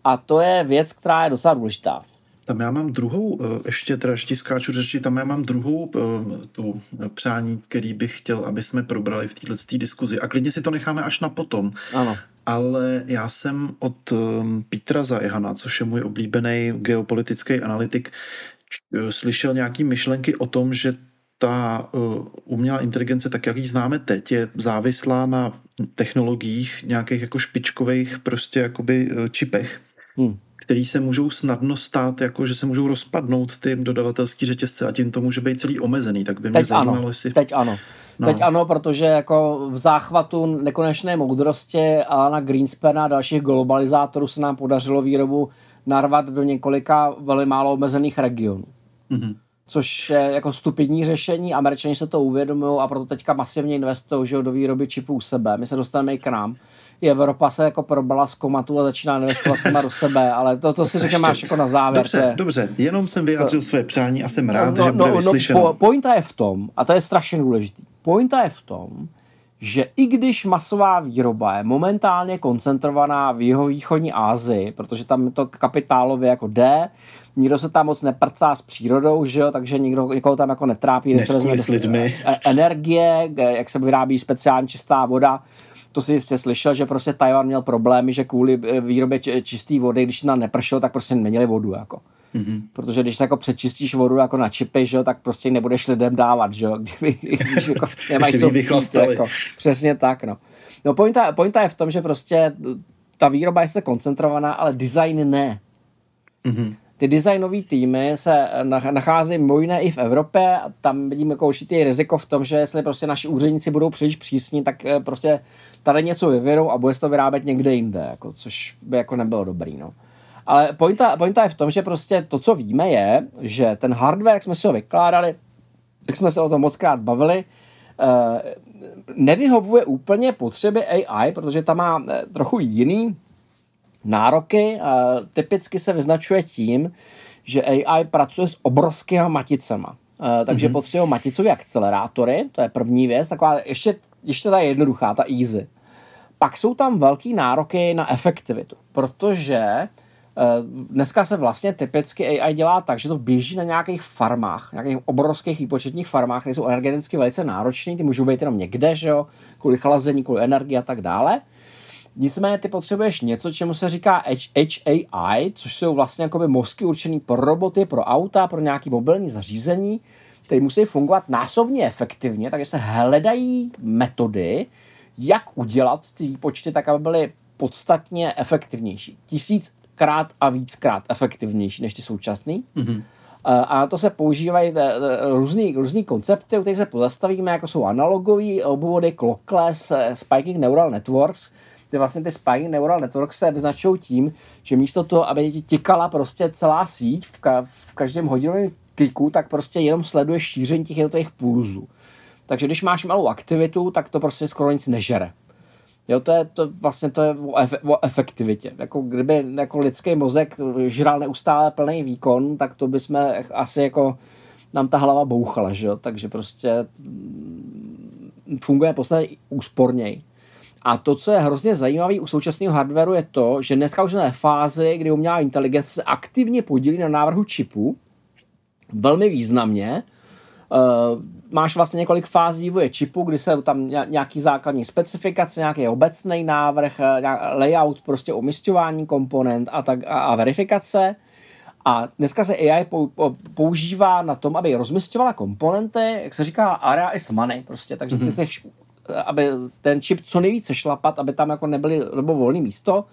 A to je věc, která je docela důležitá.
Tam já mám druhou, eh, ještě teda ještě skáču řeči, tam já mám druhou eh, tu přání, který bych chtěl, aby jsme probrali v této diskuzi. A klidně si to necháme až na potom.
Ano.
Ale já jsem od eh, Petra Zajhana, což je můj oblíbený geopolitický analytik, slyšel nějaký myšlenky o tom, že ta umělá inteligence, tak jak ji známe teď, je závislá na technologiích nějakých jako špičkových prostě jakoby čipech. Hmm který se můžou snadno stát, jako že se můžou rozpadnout ty dodavatelský řetězce a tím to může být celý omezený, tak by mě teď zajímalo,
ano.
jestli...
Teď ano. No. Teď ano, protože jako v záchvatu nekonečné moudrosti Alana Greenspana a dalších globalizátorů se nám podařilo výrobu narvat do několika velmi málo omezených regionů. Mm-hmm. Což je jako stupidní řešení, američani se to uvědomují a proto teďka masivně investují do výroby čipů u sebe. My se dostaneme i k nám Evropa se jako probala z komatu a začíná investovat sama do sebe, ale to, to si řekne máš jako na závěr.
Dobře,
je,
dobře, jenom jsem vyjádřil to, své přání a jsem rád, no, že bude no, vyslyšeno.
No, pointa je v tom, a to je strašně důležitý, pointa je v tom, že i když masová výroba je momentálně koncentrovaná v jeho východní Asii, protože tam to kapitálově jako jde, nikdo se tam moc neprcá s přírodou, že jo, takže nikdo, nikoho tam jako netrápí,
se s lidmi.
E- energie, jak se vyrábí speciální čistá voda, to si jistě slyšel, že prostě Tajvan měl problémy, že kvůli eh, výrobě čisté vody, když tam nepršelo, tak prostě neměli vodu. Jako. Mm-hmm. Protože když jako přečistíš vodu jako na čipy, že tak prostě nebudeš lidem dávat, že <laughs> kdyby, když jako nemají co pít, jako, přesně tak, no. No pointa, pointa je v tom, že prostě ta výroba je se koncentrovaná, ale design ne. Mm-hmm. Ty designové týmy se nacházejí mimo jiné i v Evropě a tam vidím jako určitý riziko v tom, že jestli prostě naši úředníci budou příliš přísní, tak eh, prostě tady něco vyvěrou a bude se to vyrábět někde jinde, jako, což by jako nebylo dobrý. No. Ale pointa, pointa je v tom, že prostě to, co víme, je, že ten hardware, jak jsme si ho vykládali, jak jsme se o tom moc krát bavili, eh, nevyhovuje úplně potřeby AI, protože tam má eh, trochu jiný nároky. Typicky se vyznačuje tím, že AI pracuje s obrovskými maticema. Eh, takže mm-hmm. potřebuje maticové akcelerátory, to je první věc, taková ještě, ještě ta jednoduchá, ta easy. Pak jsou tam velký nároky na efektivitu, protože eh, dneska se vlastně typicky AI dělá tak, že to běží na nějakých farmách, nějakých obrovských výpočetních farmách, které jsou energeticky velice náročné, ty můžou být jenom někde, že jo, kvůli chlazení, kvůli energii a tak dále. Nicméně ty potřebuješ něco, čemu se říká HAI, což jsou vlastně jakoby mozky určený pro roboty, pro auta, pro nějaké mobilní zařízení, které musí fungovat násobně efektivně, takže se hledají metody, jak udělat ty výpočty tak, aby byly podstatně efektivnější. Tisíckrát a víckrát efektivnější než ty současný. Mm-hmm. A to se používají různý, různý koncepty, u kterých se pozastavíme, jako jsou analogové obvody, clockless, eh, spiking neural networks, ty vlastně ty spying neural networks se vyznačují tím, že místo toho, aby ti tikala prostě celá síť v, ka- v každém hodinovém kliku, tak prostě jenom sleduje šíření těch jednotlivých pulzů. Takže když máš malou aktivitu, tak to prostě skoro nic nežere. Jo, to je to vlastně to je o, efe, o efektivitě. Jako kdyby jako lidský mozek žral neustále plný výkon, tak to bychom asi jako nám ta hlava bouchala, že jo? takže prostě funguje podstatě úsporněji. A to, co je hrozně zajímavé u současného hardwareu, je to, že dneska už na fázi, kdy umělá inteligence se aktivně podílí na návrhu čipu, velmi významně. Uh, máš vlastně několik fází vývoje čipu, kdy se tam nějaký základní specifikace, nějaký obecný návrh, eh, layout, prostě umistování komponent a, tak, a, a verifikace. A dneska se AI používá na tom, aby rozmistovala komponenty, jak se říká, area is money, prostě, takže ty mm-hmm. se aby ten čip co nejvíce šlapat, aby tam jako nebyly nebo volné místo,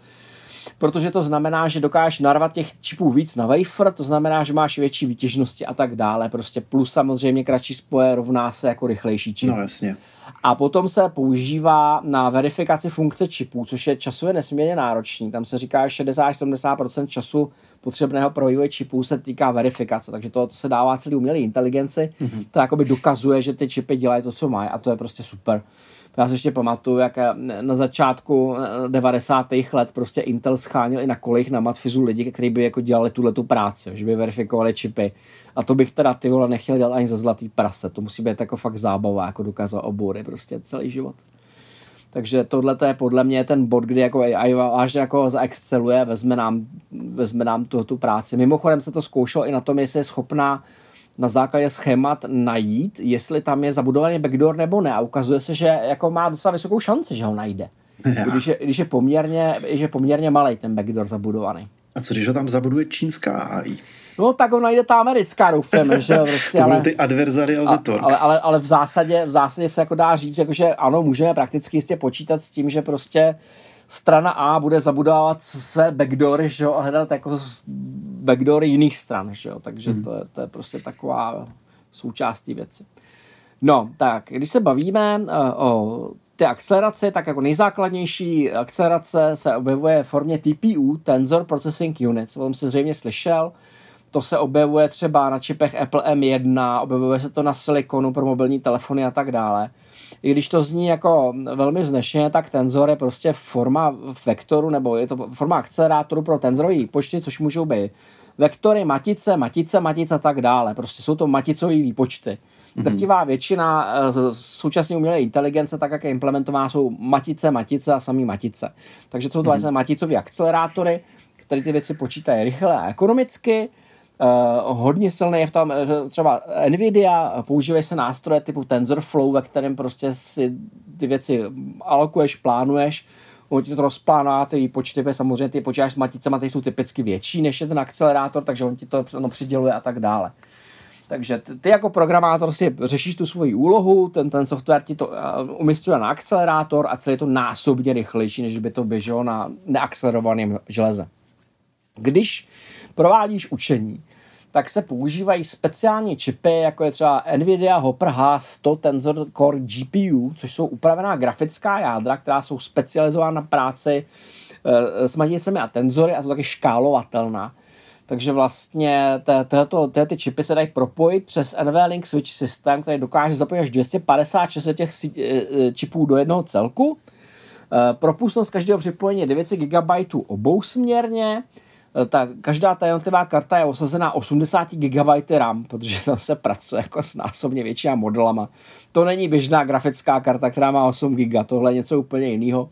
protože to znamená, že dokážeš narvat těch čipů víc na wafer, to znamená, že máš větší výtěžnosti a tak dále, prostě plus samozřejmě kratší spoje rovná se jako rychlejší čip.
No jasně.
A potom se používá na verifikaci funkce čipů, což je časově nesmírně náročný. Tam se říká, že 60-70% času potřebného pro vývoj čipů se týká verifikace, takže to, to se dává celý umělý inteligenci. Mm-hmm. To jakoby dokazuje, že ty čipy dělají to, co mají a to je prostě super. Já si ještě pamatuju, jak na začátku 90. let prostě Intel schánil i na kolech na Matfizu lidi, kteří by jako dělali tuhle tu práci, že by verifikovali čipy. A to bych teda ty vole nechtěl dělat ani za zlatý prase. To musí být jako fakt zábava, jako dokázat obory prostě celý život. Takže tohle je podle mě ten bod, kdy jako AI vážně jako zaexceluje, vezme nám, vezme nám tu, tu práci. Mimochodem se to zkoušelo i na tom, jestli je schopná na základě schémat najít, jestli tam je zabudovaný backdoor nebo ne. A ukazuje se, že jako má docela vysokou šanci, že ho najde. Když je, když je poměrně, když je poměrně malý ten backdoor zabudovaný.
A co když ho tam zabuduje čínská AI?
No tak ho najde ta americká, doufám, že jo, prostě, <laughs>
to ale, ty adversarial networks.
Ale, ale, ale, v, zásadě, v zásadě se jako dá říct, jako, že ano, můžeme prakticky jistě počítat s tím, že prostě strana A bude zabudovávat své backdoory, že jo, a hledat jako backdoory jiných stran, že jo, takže hmm. to, je, to je prostě taková součást věci. No, tak, když se bavíme uh, o ty akcelerace, tak jako nejzákladnější akcelerace se objevuje v formě TPU, Tensor Processing Unit, o tom se zřejmě slyšel, to se objevuje třeba na čipech Apple M1, objevuje se to na silikonu pro mobilní telefony a tak dále i když to zní jako velmi vznešeně, tak tenzor je prostě forma vektoru, nebo je to forma akcelerátoru pro tenzorový počty, což můžou být vektory, matice, matice, matice a tak dále. Prostě jsou to maticové výpočty. Mm-hmm. Drtivá většina uh, současné umělé inteligence, tak jak je implementovaná, jsou matice, matice a samý matice. Takže to jsou to mm-hmm. vlastně maticové akcelerátory, které ty věci počítají rychle a ekonomicky hodně silný je v tom uh, třeba Nvidia, používají se nástroje typu TensorFlow, ve kterém prostě si ty věci alokuješ, plánuješ, on ti to rozplánuje ty počty, samozřejmě ty počítáš s maticema, ty jsou typicky větší než je ten akcelerátor, takže on ti to no, přiděluje a tak dále. Takže ty jako programátor si řešíš tu svoji úlohu, ten, ten software ti to uh, umistuje na akcelerátor a celé je to násobně rychlejší, než by to běželo na neakcelerovaném železe. Když provádíš učení, tak se používají speciální čipy, jako je třeba NVIDIA Hopper H100 Tensor Core GPU, což jsou upravená grafická jádra, která jsou specializována na práci e, s maticemi a tenzory a jsou taky škálovatelná. Takže vlastně ty čipy se dají propojit přes NVLink Switch System, který dokáže zapojit až 256 těch e, e, čipů do jednoho celku. Propustnost každého připojení je 900 GB obousměrně Eh, ta, každá ta jednotlivá karta je osazená 80 GB RAM, protože tam se pracuje jako s násobně většíma modelama. To není běžná grafická karta, která má 8 GB, tohle je něco úplně jiného.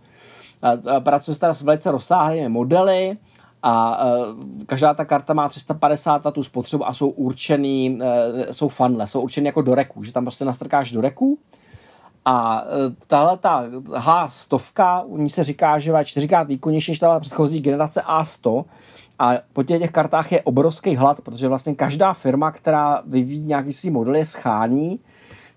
Pracuje se teda s velice rozsáhlými modely, a uh, každá ta karta má 350 tu spotřebu a jsou určený, uh, jsou funle, jsou určený jako do reku, že tam prostě nastrkáš do reku a tahle ta H100, u ní se říká, že je čtyřikrát výkonnější než ta předchozí generace A100, a po těch, těch kartách je obrovský hlad, protože vlastně každá firma, která vyvíjí nějaký svý model, je schání,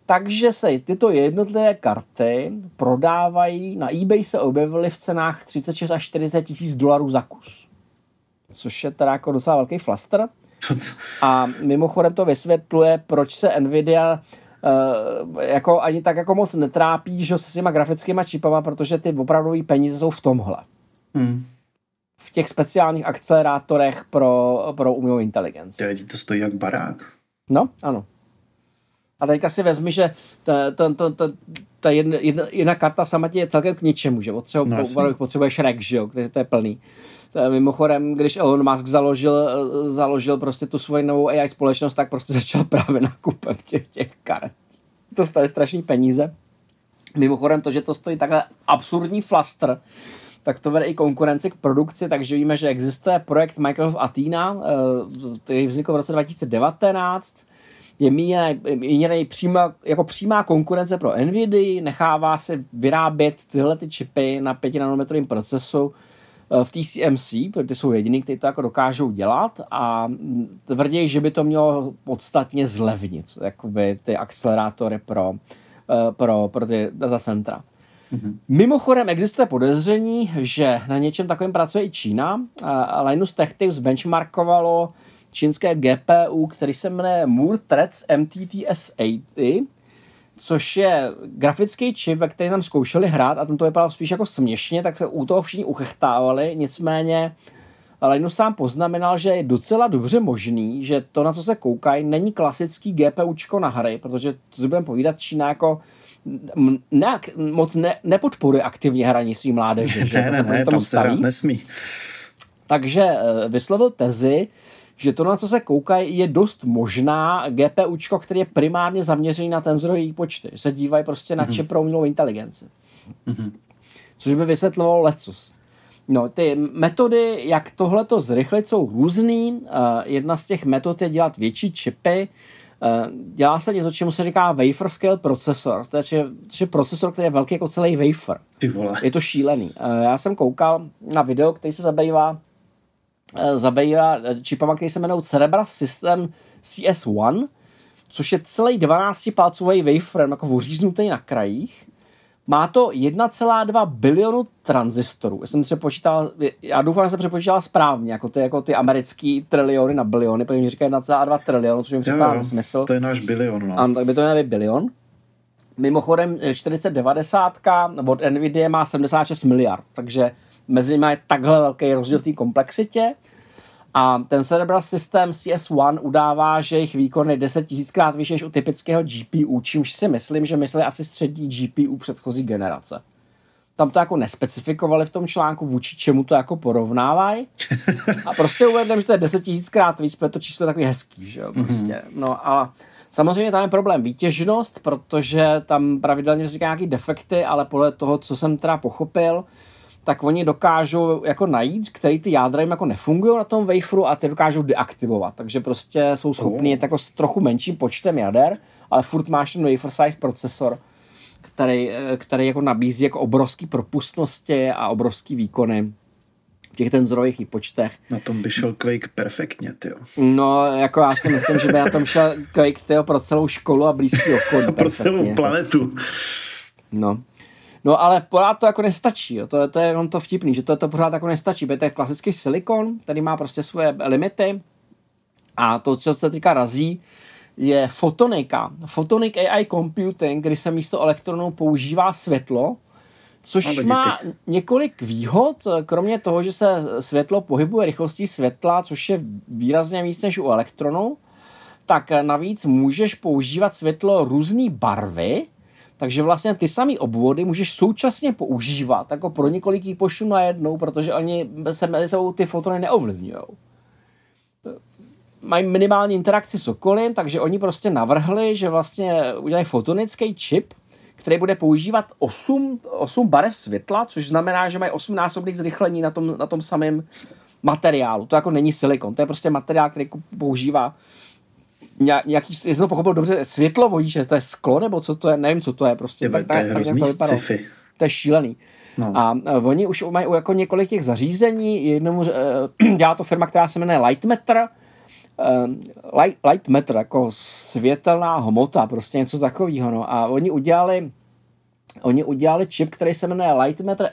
takže se tyto jednotlivé karty prodávají, na eBay se objevily v cenách 36 až 40 tisíc dolarů za kus. Což je teda jako docela velký flaster. A mimochodem to vysvětluje, proč se Nvidia uh, jako ani tak jako moc netrápí, že se s těma grafickýma čipama, protože ty opravdové peníze jsou v tomhle. Hmm v těch speciálních akcelerátorech pro, pro umělou inteligenci.
Teď to stojí jak barák.
No, ano. A teďka si vezmi, že ta, ta, ta, ta, ta jedna, jedna, jedna karta sama ti je celkem k ničemu, že potřebu, no, potřebuješ rack, že jo, kde to je plný. Mimochodem, když Elon Musk založil, založil prostě tu svoji novou AI společnost, tak prostě <laughs> začal právě nakupem těch, těch karet. To stojí strašný peníze. Mimochodem to, že to stojí takhle absurdní flaster, tak to vede i konkurenci k produkci, takže víme, že existuje projekt Microsoft Athena, eh, který vznikl v roce 2019, je míněný přímá, jako přímá konkurence pro NVIDIA, nechává se vyrábět tyhle ty čipy na 5 nanometrovém procesu eh, v TCMC, protože jsou jediný, kteří to jako dokážou dělat a tvrdí, že by to mělo podstatně zlevnit jakoby ty akcelerátory pro, eh, pro, pro ty data centra. Mm-hmm. Mimochodem existuje podezření, že na něčem takovém pracuje i Čína. Linus Tech Tips benchmarkovalo čínské GPU, který se jmenuje Threads MTTS-80, což je grafický čip, ve který tam zkoušeli hrát a tam to vypadalo spíš jako směšně, tak se u toho všichni uchechtávali, nicméně Linus sám poznamenal, že je docela dobře možný, že to, na co se koukají, není klasický GPUčko na hry, protože to si budeme povídat, Čína jako ne, moc ne, nepodporuje aktivně hraní svý mládeže.
že? Ne, ne, ne, tam se hrát nesmí.
Takže eh, vyslovil tezi, že to, na co se koukají, je dost možná GPUčko, který je primárně zaměřený na tenzorový počty. Se dívají prostě na mm-hmm. čip pro umělou inteligenci. Mm-hmm. Což by vysvětlovalo lecus. No, ty metody, jak tohleto zrychlit, jsou různý. Uh, jedna z těch metod je dělat větší čipy, Eh, dělá se něco, čemu se říká wafer scale procesor. To je, to je procesor, který je velký jako celý wafer. Je to šílený. Eh, já jsem koukal na video, který se zabývá eh, zabývá čipama, který se jmenují Cerebra System CS1, což je celý 12-palcový wafer, jako uříznutý na krajích má to 1,2 bilionu tranzistorů. Já jsem přepočítal, já doufám, že jsem přepočítal správně, jako ty, jako ty americký triliony na biliony, protože mi říkají 1,2 trilionu, což mi připadá smysl.
To je náš bilion. No.
Ano, tak by to měl být bilion. Mimochodem 4090 od Nvidia má 76 miliard, takže mezi nimi je takhle velký rozdíl v té komplexitě. A ten Cerebral System CS1 udává, že jejich výkon je 10 000krát vyšší než u typického GPU, čímž si myslím, že myslí asi střední GPU předchozí generace. Tam to jako nespecifikovali v tom článku, vůči čemu to jako porovnávají. A prostě uvedem, že to je 10 000krát víc, protože to číslo je takový hezký, že jo, mhm. prostě. No a samozřejmě tam je problém výtěžnost, protože tam pravidelně vznikají nějaké defekty, ale podle toho, co jsem teda pochopil, tak oni dokážou jako najít, který ty jádra jim jako nefungují na tom waferu a ty dokážou deaktivovat. Takže prostě jsou schopni oh. jako s trochu menším počtem jader, ale furt máš ten wafer size procesor, který, který jako nabízí jako obrovský propustnosti a obrovský výkony v těch ten zdrojích i počtech.
Na tom by šel Quake perfektně, ty.
No, jako já si myslím, že by na tom šel Quake tyjo, pro celou školu a blízký <laughs> okolí.
pro celou planetu.
No. No ale pořád to jako nestačí, jo. To, to je jenom to vtipný, že to, to pořád jako nestačí, protože to je klasický silikon, který má prostě svoje limity a to, co se teďka razí, je fotonika. Photonic AI Computing, kdy se místo elektronů používá světlo, což má několik výhod, kromě toho, že se světlo pohybuje rychlostí světla, což je výrazně víc než u elektronů, tak navíc můžeš používat světlo různé barvy, takže vlastně ty samé obvody můžeš současně používat jako pro několik výpočtů najednou, protože oni se mezi sebou ty fotony neovlivňují. Mají minimální interakci s okolím, takže oni prostě navrhli, že vlastně udělají fotonický čip, který bude používat 8, 8 barev světla, což znamená, že mají 8 násobných zrychlení na tom, na tom samém materiálu. To jako není silikon, to je prostě materiál, který používá nějaký, jestli to pochopil dobře, světlo že to je sklo, nebo co to je, nevím, co to je, prostě.
tak, to je hrozný to sci-fi.
To je šílený. No. A uh, oni už mají jako několik těch zařízení, jednomu uh, <clears throat> dělá to firma, která se jmenuje Lightmeter, uh, light, Lightmeter, jako světelná hmota, prostě něco takového, no. A oni udělali oni udělali čip, který se jmenuje Lightmeter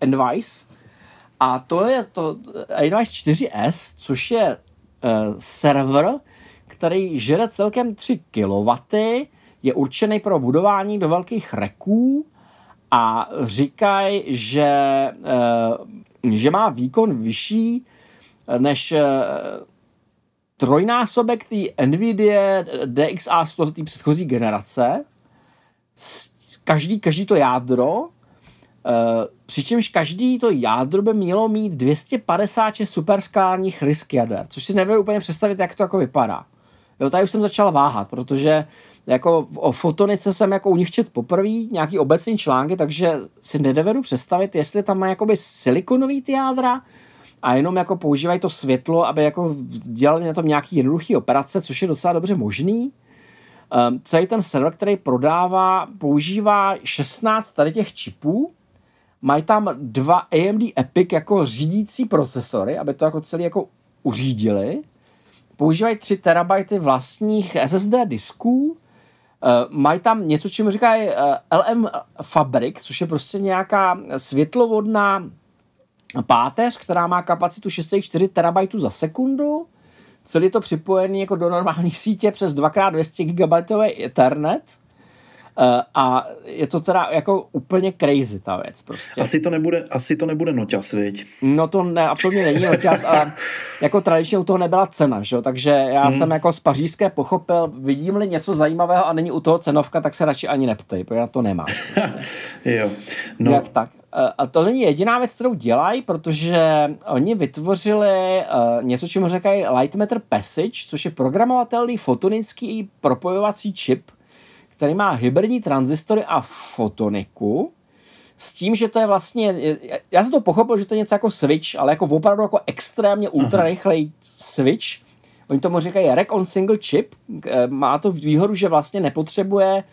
Envice a to je to Envice 4S, což je uh, server, který žere celkem 3 kW, je určený pro budování do velkých reků a říkají, že, eh, že má výkon vyšší než eh, trojnásobek té NVIDIA DXA 100 té předchozí generace. Každý, každý to jádro, eh, přičemž každý to jádro by mělo mít 256 superskálních risk jader, což si nebudu úplně představit, jak to jako vypadá. Jo, tady už jsem začal váhat, protože jako o fotonice jsem jako u nich čet poprvé, nějaký obecný články, takže si nedovedu představit, jestli tam má jakoby silikonový ty jádra a jenom jako používají to světlo, aby jako dělali na tom nějaký jednoduchý operace, což je docela dobře možný. Um, celý ten server, který prodává, používá 16 tady těch čipů, mají tam dva AMD Epic jako řídící procesory, aby to jako celý jako uřídili používají 3 terabajty vlastních SSD disků, Uh, mají tam něco, čemu říkají uh, eh, LM Fabric, což je prostě nějaká světlovodná páteř, která má kapacitu 6,4 terabajtů za sekundu. Celý je to připojený jako do normální sítě přes 2x200 GB Ethernet a je to teda jako úplně crazy ta věc prostě.
Asi to nebude, asi to nebude noťas, viď?
No to ne, absolutně není noťas a <laughs> jako tradičně u toho nebyla cena, že? takže já hmm. jsem jako z pařížské pochopil, vidím-li něco zajímavého a není u toho cenovka, tak se radši ani neptej, protože já to nemám. Prostě. <laughs>
jo. No.
Jak tak. Eh, a to není jediná věc, kterou dělají, protože oni vytvořili uh, něco, čemu říkají Light Matter Passage, což je programovatelný fotonický propojovací čip, který má hybridní transistory a fotoniku, s tím, že to je vlastně, já jsem to pochopil, že to je něco jako switch, ale jako opravdu jako extrémně ultra rychlej switch. Oni tomu říkají rack on single chip. Eh, má to výhodu, že vlastně nepotřebuje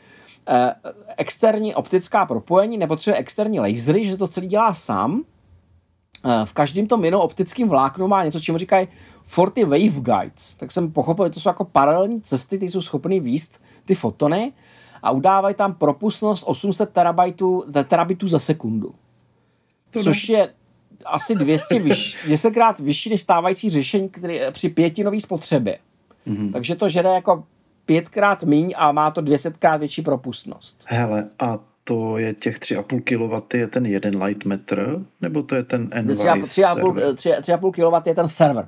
eh, externí optická propojení, nepotřebuje externí lasery, že to celý dělá sám. Eh, v každém tom jenom optickém vláknu má něco, čemu říkají 40 waveguides. Tak jsem pochopil, že to jsou jako paralelní cesty, které jsou schopny výst ty fotony a udávají tam propustnost 800 terabajtů, terabitů za sekundu. To což je asi 200 vyš, <laughs> 10 krát vyšší než stávající řešení který, při pětinové spotřebě. Mm-hmm. Takže to žere jako pětkrát míň a má to 200 krát větší propustnost.
Hele, a to je těch 3,5 kW je ten jeden light meter, nebo to je ten Envice 3,5
kW je ten server.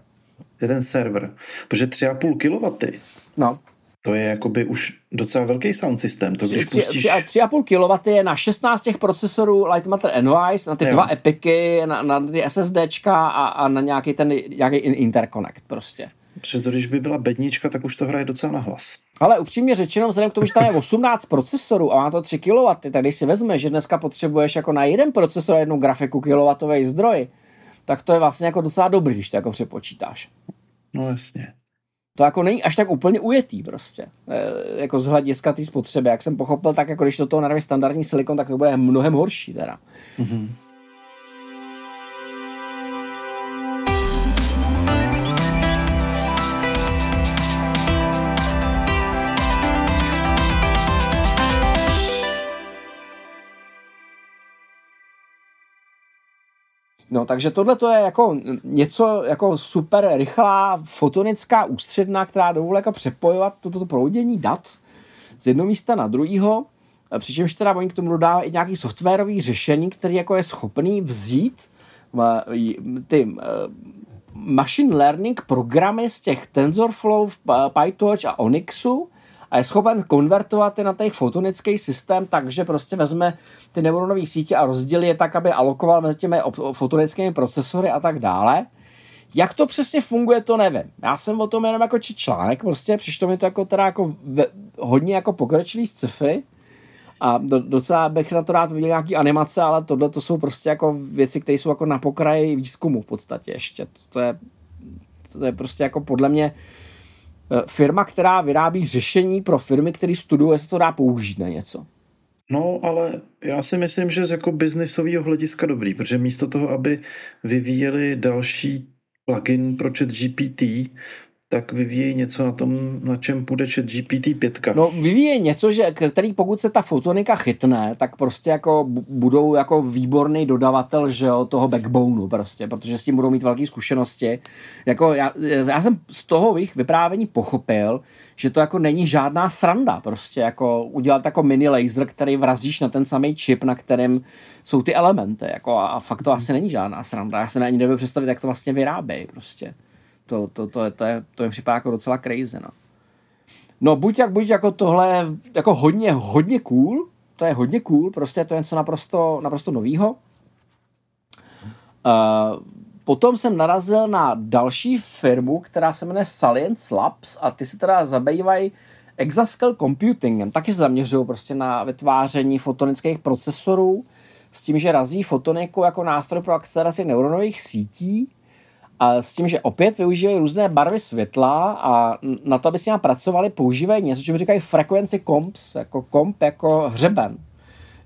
Je ten server. Protože 3,5 kW
no.
To je jakoby už docela velký sound systém. To, když 3, pustíš...
3,5 kW je na 16 těch procesorů Lightmatter Envice, na ty jo. dva epiky, na, na ty SSDčka a, a na nějaký ten nějaký interconnect prostě.
Protože to, když by byla bednička, tak už to hraje docela na hlas.
Ale upřímně řečeno, vzhledem k tomu, že tam je 18 procesorů a má to 3 kW, tak když si vezmeš, že dneska potřebuješ jako na jeden procesor jednu grafiku kilowattový zdroj, tak to je vlastně jako docela dobrý, když to jako přepočítáš.
No jasně.
To jako není až tak úplně ujetý prostě, e, jako z hlediska té spotřeby. Jak jsem pochopil, tak jako když do toho narve standardní silikon, tak to bude mnohem horší teda. Mm-hmm. No, takže tohle to je jako něco jako super rychlá fotonická ústředna, která dovolí jako přepojovat toto proudění dat z jednoho místa na druhého, přičemž teda oni k tomu dodávají i nějaký softwarový řešení, který jako je schopný vzít ty machine learning programy z těch TensorFlow, PyTorch a Onyxu a je schopen konvertovat je na ten fotonický systém takže prostě vezme ty neuronové sítě a rozdělí je tak, aby alokoval mezi těmi fotonickými procesory a tak dále. Jak to přesně funguje, to nevím. Já jsem o tom jenom jako či článek, prostě přišlo mi to jako teda jako ve, hodně jako pokročilý sci-fi a do, docela bych na to rád viděl nějaký animace, ale tohle to jsou prostě jako věci, které jsou jako na pokraji výzkumu v podstatě ještě. To je, to je prostě jako podle mě firma, která vyrábí řešení pro firmy, které studují, jestli to dá použít na něco.
No, ale já si myslím, že z jako biznisového hlediska dobrý, protože místo toho, aby vyvíjeli další plugin pro chat GPT, tak vyvíjí něco na tom, na čem půjde chat GPT-5.
No vyvíjí něco, že, který pokud se ta fotonika chytne, tak prostě jako budou jako výborný dodavatel že jo, toho backboneu prostě, protože s tím budou mít velké zkušenosti. Jako já, já, jsem z toho jich vyprávění pochopil, že to jako není žádná sranda prostě jako udělat jako mini laser, který vrazíš na ten samý čip, na kterém jsou ty elementy jako a, a fakt to asi není žádná sranda. Já se ani nebudu představit, jak to vlastně vyrábějí prostě. To, to, to, to, je, to je připadá jako docela crazy, no. No buď jak buď jako tohle jako hodně, hodně cool, to je hodně cool, prostě to je něco naprosto, naprosto novýho. Uh, potom jsem narazil na další firmu, která se jmenuje Salience Labs a ty se teda zabývají exascale computingem. Taky se zaměřují prostě na vytváření fotonických procesorů s tím, že razí fotoniku jako nástroj pro akceleraci neuronových sítí a s tím, že opět využívají různé barvy světla a na to, aby s ním pracovali, používají něco, čemu říkají frequency comps, jako komp, jako hřeben.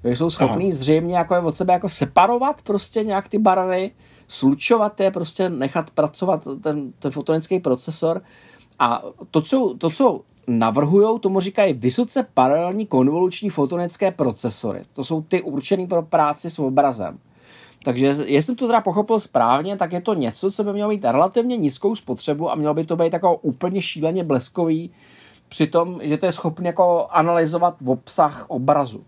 Jsou schopní zřejmě jako od sebe jako separovat prostě nějak ty barvy, slučovat je, prostě nechat pracovat ten, ten fotonický procesor. A to, co, to, co navrhují, tomu říkají vysoce paralelní konvoluční fotonické procesory. To jsou ty určený pro práci s obrazem. Takže jestli to teda pochopil správně, tak je to něco, co by mělo mít relativně nízkou spotřebu a mělo by to být jako úplně šíleně bleskový, při tom, že to je schopné jako analyzovat v obsah obrazu.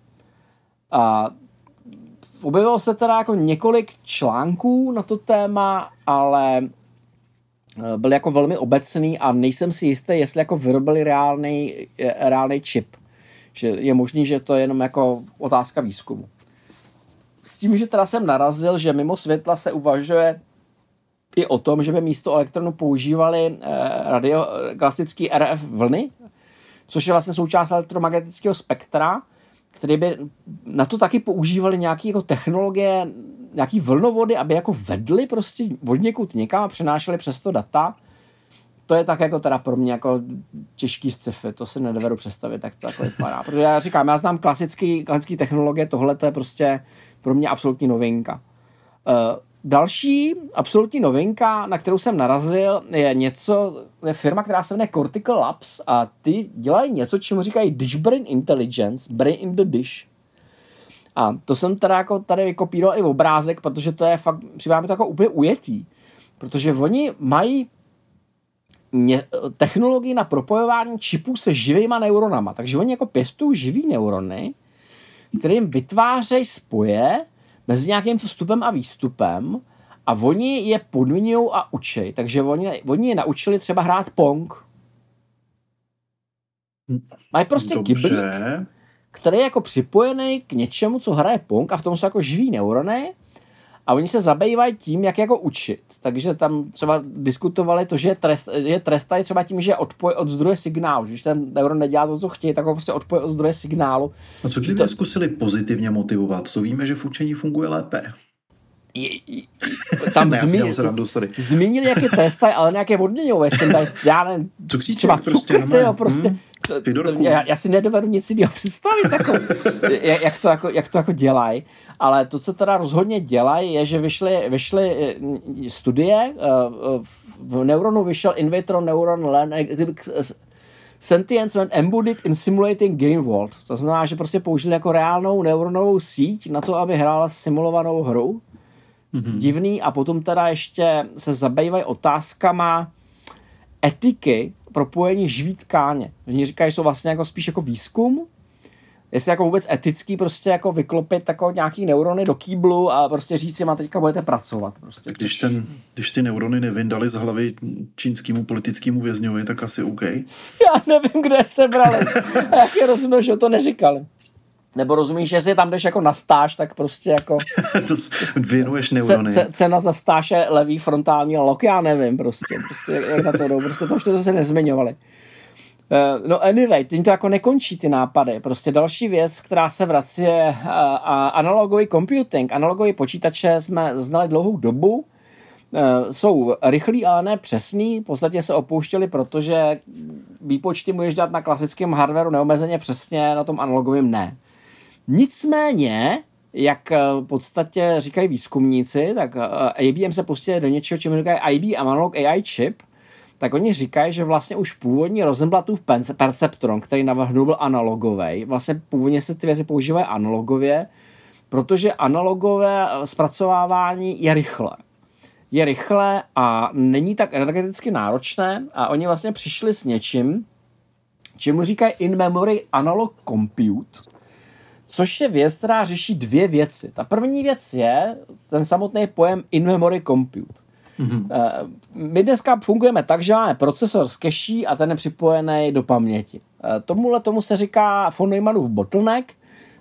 A objevilo se teda jako několik článků na to téma, ale eh, byl jako velmi obecný a nejsem si jistý, jestli jako vyrobili reálný, eh, reálný čip. Že je možný, že to je jenom jako otázka výzkumu s tím, že teda jsem narazil, že mimo světla se uvažuje i o tom, že by místo elektronu používali eh, radio, klasický RF vlny, což je vlastně součást elektromagnetického spektra, který by na to taky používali nějaké jako technologie, nějaký vlnovody, aby jako vedli prostě od někud někam a přenášeli přes to data. To je tak jako teda pro mě jako těžký sci-fi, to si nedovedu představit, jak to jako vypadá. Protože já říkám, já znám klasický, klasický technologie, tohle to je prostě pro mě absolutní novinka. Uh, další absolutní novinka, na kterou jsem narazil, je něco, je firma, která se jmenuje Cortical Labs a ty dělají něco, čemu říkají Dish Brain Intelligence, Brain in the Dish. A to jsem teda jako tady vykopíroval i obrázek, protože to je fakt, mi to jako úplně ujetý. Protože oni mají technologii na propojování čipů se živýma neuronama. Takže oni jako pěstují živý neurony, kterým vytvářejí spoje mezi nějakým vstupem a výstupem a oni je podmiňují a učí. Takže oni, oni je naučili třeba hrát pong. Mají prostě Dobře. kyblík, který je jako připojený k něčemu, co hraje pong a v tom jsou jako živý neurony a oni se zabývají tím, jak jako učit. Takže tam třeba diskutovali to, že, trest, že trestají třeba tím, že odpoje od zdroje signálu. Že když ten neuron nedělá to, co chtějí, tak ho prostě odpoje od zdroje signálu.
A co kdyby to... zkusili pozitivně motivovat? To víme, že v učení funguje lépe. tam <laughs> ne, zmi- srandu,
zmínili, jak je test, ale nějaké odměňové já nevím, třeba prostě, cukr, tyjo, prostě. Hmm. Já, já, si nedovedu nic jiného představit, jako, <laughs> jak, to jako, jak to jako dělají. Ale to, co teda rozhodně dělají, je, že vyšly, vyšly eh, studie, eh, v neuronu vyšel in vitro neuron learn, Sentience when embodied in simulating game world. To znamená, že prostě použili jako reálnou neuronovou síť na to, aby hrála simulovanou hru. Mm-hmm. Divný. A potom teda ještě se zabývají otázkama etiky propojení živý tkáně. Oni říkají, že jsou vlastně jako spíš jako výzkum, jestli jako vůbec etický prostě jako vyklopit jako nějaký neurony do kýblu a prostě říct jim a teďka budete pracovat. Prostě.
Když, ten, když ty neurony nevyndali z hlavy čínskému politickému vězňovi, tak asi OK.
Já nevím, kde se brali. A jak je <laughs> rozumím, že to neříkali. Nebo rozumíš, že si tam jdeš jako na stáž, tak prostě jako... <laughs>
to věnuješ neurony.
C- cena za stáž je levý frontální lok, já nevím prostě. prostě jak na to jdou, prostě to už to se nezmiňovali. Uh, no anyway, tím to jako nekončí ty nápady. Prostě další věc, která se vrací, je uh, analogový computing. Analogový počítače jsme znali dlouhou dobu. Uh, jsou rychlí, ale ne přesný. V podstatě se opouštěli, protože výpočty můžeš dělat na klasickém hardwareu neomezeně přesně, na tom analogovém ne. Nicméně, jak v podstatě říkají výzkumníci, tak IBM se pustili do něčeho, čemu říkají IB Analog AI Chip, tak oni říkají, že vlastně už původní Rosenblattův perceptron, který navrhnul byl analogový, vlastně původně se ty věci používají analogově, protože analogové zpracovávání je rychlé. Je rychlé a není tak energeticky náročné a oni vlastně přišli s něčím, čemu říkají in-memory analog compute, což je věc, která řeší dvě věci. Ta první věc je ten samotný pojem in-memory compute. Mm-hmm. My dneska fungujeme tak, že máme procesor z cache a ten je připojený do paměti. Eh, tomuhle tomu se říká von Neumannův bottleneck,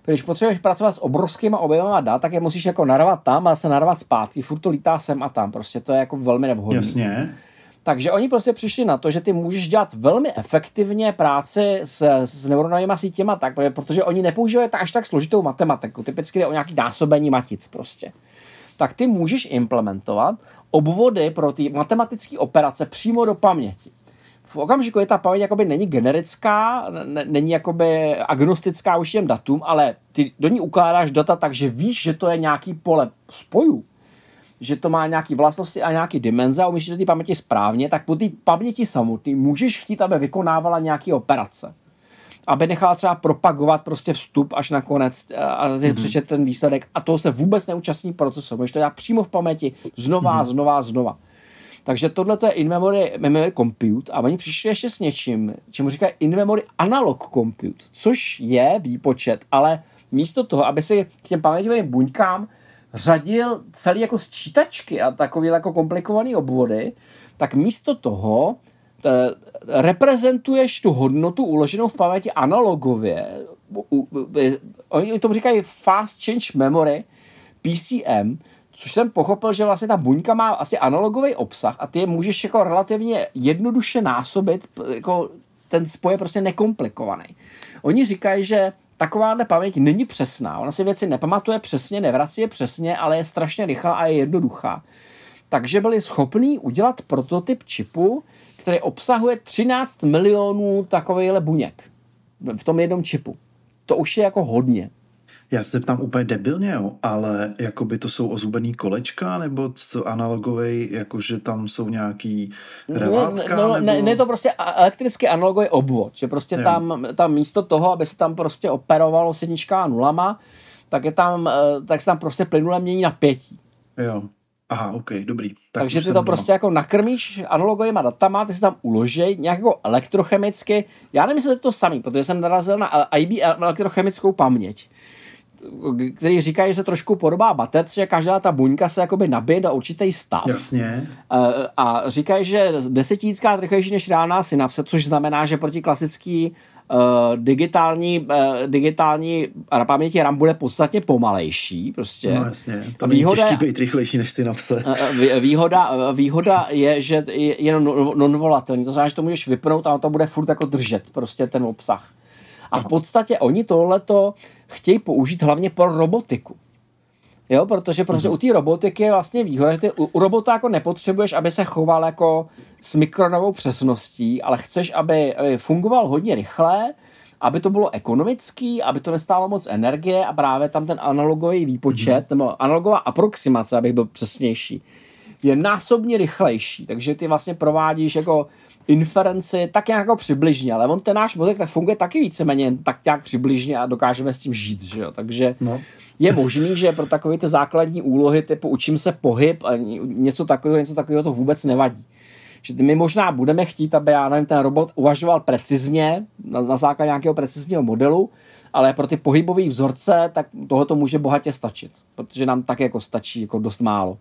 když potřebuješ pracovat s obrovskýma objemama dat, tak je musíš jako narvat tam a se narvat zpátky. Furt to lítá sem a tam. Prostě to je jako velmi nevhodné.
Jasně.
Takže oni prostě přišli na to, že ty můžeš dělat velmi efektivně práci s, s neuronovými sítěma tak, protože oni nepoužívají až tak složitou matematiku. Typicky jde o nějaký násobení matic prostě. Tak ty můžeš implementovat obvody pro ty matematické operace přímo do paměti. V okamžiku je ta paměť jakoby není generická, n- není jakoby agnostická už těm datům, ale ty do ní ukládáš data tak, že víš, že to je nějaký pole spojů, že to má nějaké vlastnosti a nějaké dimenze a umíš té paměti správně, tak po té paměti samotný můžeš chtít, aby vykonávala nějaké operace aby nechala třeba propagovat prostě vstup až na konec a mm-hmm. přečet ten výsledek a toho se vůbec neúčastní procesu. Můžeš to dělat přímo v paměti, znova, mm-hmm. znova, znova. Takže tohle to je in-memory memory compute a oni přišli ještě s něčím, čemu říkají in-memory analog compute, což je výpočet, ale místo toho, aby si k těm paměťovým buňkám řadil celý jako sčítačky a takové jako komplikované obvody, tak místo toho Eh, reprezentuješ tu hodnotu uloženou v paměti analogově. Oni tomu říkají Fast Change Memory, PCM, což jsem pochopil, že vlastně ta buňka má asi analogový obsah a ty je můžeš jako relativně jednoduše násobit, jako ten spoj je prostě nekomplikovaný. Oni říkají, že takováhle paměť není přesná. Ona si věci nepamatuje přesně, nevrací je přesně, ale je strašně rychlá a je jednoduchá. Takže byli schopní udělat prototyp čipu, který obsahuje 13 milionů takovýchhle buněk v tom jednom čipu. To už je jako hodně.
Já se ptám úplně debilně, jo, ale jakoby to jsou ozubený kolečka, nebo co analogový, jakože tam jsou nějaký revátka?
No, no,
nebo...
ne, ne, to prostě elektrický analogový obvod, že prostě tam, tam místo toho, aby se tam prostě operovalo s jednička a nulama, tak, je tam, eh, tak se tam prostě plynule mění napětí.
Jo. Aha, ok, dobrý.
Tak Takže ty to doma. prostě jako nakrmíš analogovými datama, ty si tam uložej nějak jako elektrochemicky. Já nevím, jestli to samý, protože jsem narazil na IB elektrochemickou paměť který říká, že se trošku podobá baterce, že každá ta buňka se jakoby nabije do určitý stav.
Jasně.
A říkají, že desetitisíckrát rychlejší než reálná synapse, což znamená, že proti klasický uh, digitální, uh, digitální paměti RAM bude podstatně pomalejší. Prostě.
No jasně, to výhoda, těžký být rychlejší než synapse.
Uh, výhoda, výhoda je, že je jenom non-volatilní, to znamená, že to můžeš vypnout a to bude furt jako držet prostě ten obsah. A v podstatě oni tohleto chtějí použít hlavně pro robotiku. Jo, protože, protože mm-hmm. u té robotiky je vlastně výhoda, že ty u, u robota jako nepotřebuješ, aby se choval jako s mikronovou přesností, ale chceš, aby, aby fungoval hodně rychle, aby to bylo ekonomický, aby to nestálo moc energie a právě tam ten analogový výpočet, mm-hmm. nebo analogová aproximace, abych byl přesnější, je násobně rychlejší, takže ty vlastně provádíš jako inferenci tak nějak jako přibližně, ale on ten náš mozek tak funguje taky víceméně tak nějak přibližně a dokážeme s tím žít, že jo? takže no. je možný, že pro takové ty základní úlohy typu učím se pohyb a něco takového, něco takového to vůbec nevadí. Že my možná budeme chtít, aby já nevím, ten robot uvažoval precizně, na, na základě nějakého precizního modelu, ale pro ty pohybové vzorce, tak tohoto může bohatě stačit, protože nám tak jako stačí jako dost málo.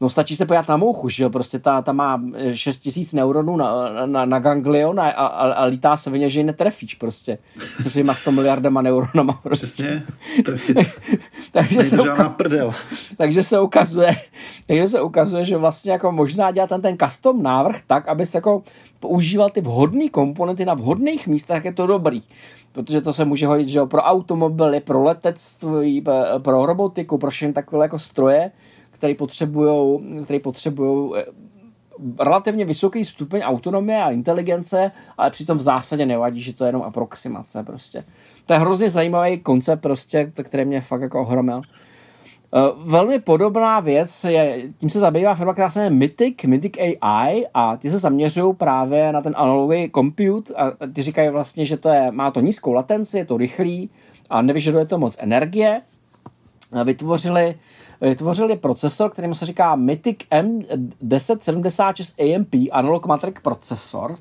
No stačí se pojat na mouchu, že jo, prostě ta, ta má 6000 neuronů na, na, na ganglion a, a, a lítá se v že ji netrefíš prostě. Se svýma 100 miliardama neuronama.
Prostě. Přesně, trefit. <laughs> takže, se uka- prdel.
takže se ukazuje, <laughs> takže se ukazuje, že vlastně jako možná dělat ten, ten custom návrh tak, aby se jako používal ty vhodné komponenty na vhodných místech, je to dobrý. Protože to se může hodit, že jo, pro automobily, pro letectví, pro robotiku, pro všechny takové jako stroje, který potřebují který potřebujou eh, relativně vysoký stupeň autonomie a inteligence, ale přitom v zásadě nevadí, že to je jenom aproximace prostě. To je hrozně zajímavý koncept prostě, který mě fakt jako ohromil. Eh, velmi podobná věc je, tím se zabývá firma, která se jmenuje Mythic, Mythic AI a ty se zaměřují právě na ten analogový compute a ty říkají vlastně, že to je, má to nízkou latenci, je to rychlý a nevyžaduje to moc energie. Vytvořili vytvořili procesor, kterým se říká Mythic M1076 AMP Analog Matrix Processor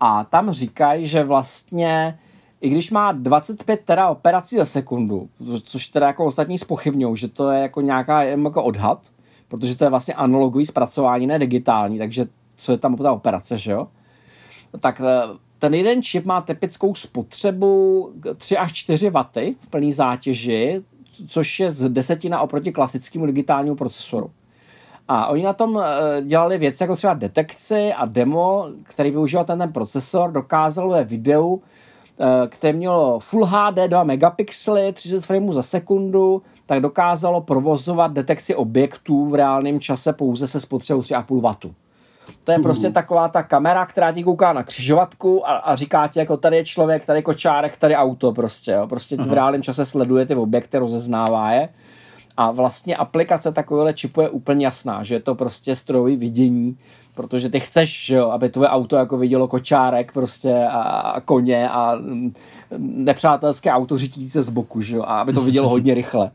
a tam říkají, že vlastně i když má 25 tera operací za sekundu, což teda jako ostatní spochybňují, že to je jako nějaká jako odhad, protože to je vlastně analogový zpracování, ne digitální, takže co je tam ta operace, že jo? Tak eh, ten jeden čip má typickou spotřebu 3 až 4 W v plné zátěži, což je z desetina oproti klasickému digitálnímu procesoru. A oni na tom eh, dělali věci jako třeba detekci a demo, který využíval ten, ten procesor, dokázal ve videu, eh, které mělo Full HD 2 megapixely, 30 frameů za sekundu, tak dokázalo provozovat detekci objektů v reálném čase pouze se spotřebou 3,5 W. To je prostě taková ta kamera, která ti kouká na křižovatku a, a říká ti, jako tady je člověk, tady je kočárek, tady auto prostě, jo. Prostě ti v reálném čase sleduje ty objekty, rozeznává je. A vlastně aplikace takovéhle čipu je úplně jasná, že je to prostě strojový vidění, protože ty chceš, že jo, aby tvoje auto jako vidělo kočárek prostě a, a koně a nepřátelské auto řítící z boku, že jo, a aby to vidělo <laughs> hodně rychle.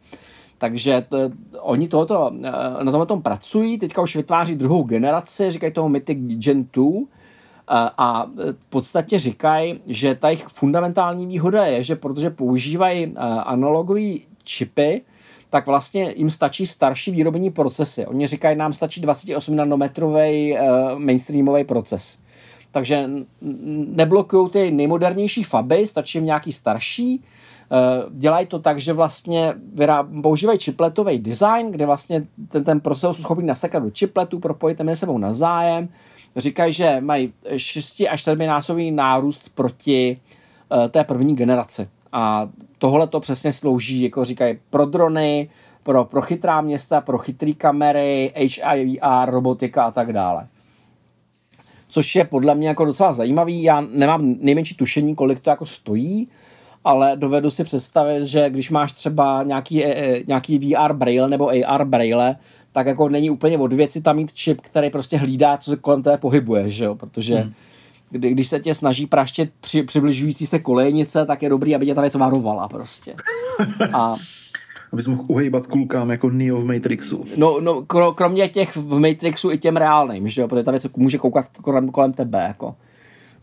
Takže to, oni tohoto, eh, na tom tom pracují, teďka už vytváří druhou generaci, říkají toho Mythic Gen 2, eh, a v podstatě říkají, že ta jejich fundamentální výhoda je, že protože používají eh, analogové čipy, tak vlastně jim stačí starší výrobní procesy. Oni říkají, nám stačí 28 nanometrový mainstreamový proces. Takže neblokují ty nejmodernější faby, stačí jim nějaký starší, Eh, dělají to tak, že vlastně používají chipletový design, kde vlastně ten, ten procesor jsou schopni nasekat do chipletu, propojit mezi sebou navzájem. Říkají, že mají 6 až 7 násobný nárůst proti uh, té první generaci. A tohle to přesně slouží, jako říkají, pro drony, pro, pro chytrá města, pro chytré kamery, HIVR, robotika a tak dále. Což je podle mě jako docela zajímavý. Já nemám nejmenší tušení, kolik to jako stojí, ale dovedu si představit, že když máš třeba nějaký, e, e, nějaký VR braille nebo AR braille, tak jako není úplně od věci tam mít čip, který prostě hlídá, co se kolem té pohybuje, že jo, protože hmm. kdy, když se tě snaží praštět při, přibližující se kolejnice, tak je dobrý, aby tě ta věc varovala prostě. A
abys mohl uhejbat kulkám jako Neo v Matrixu.
No, no kromě těch v Matrixu i těm reálným, že jo, protože ta věc může koukat kolem, kolem tebe, jako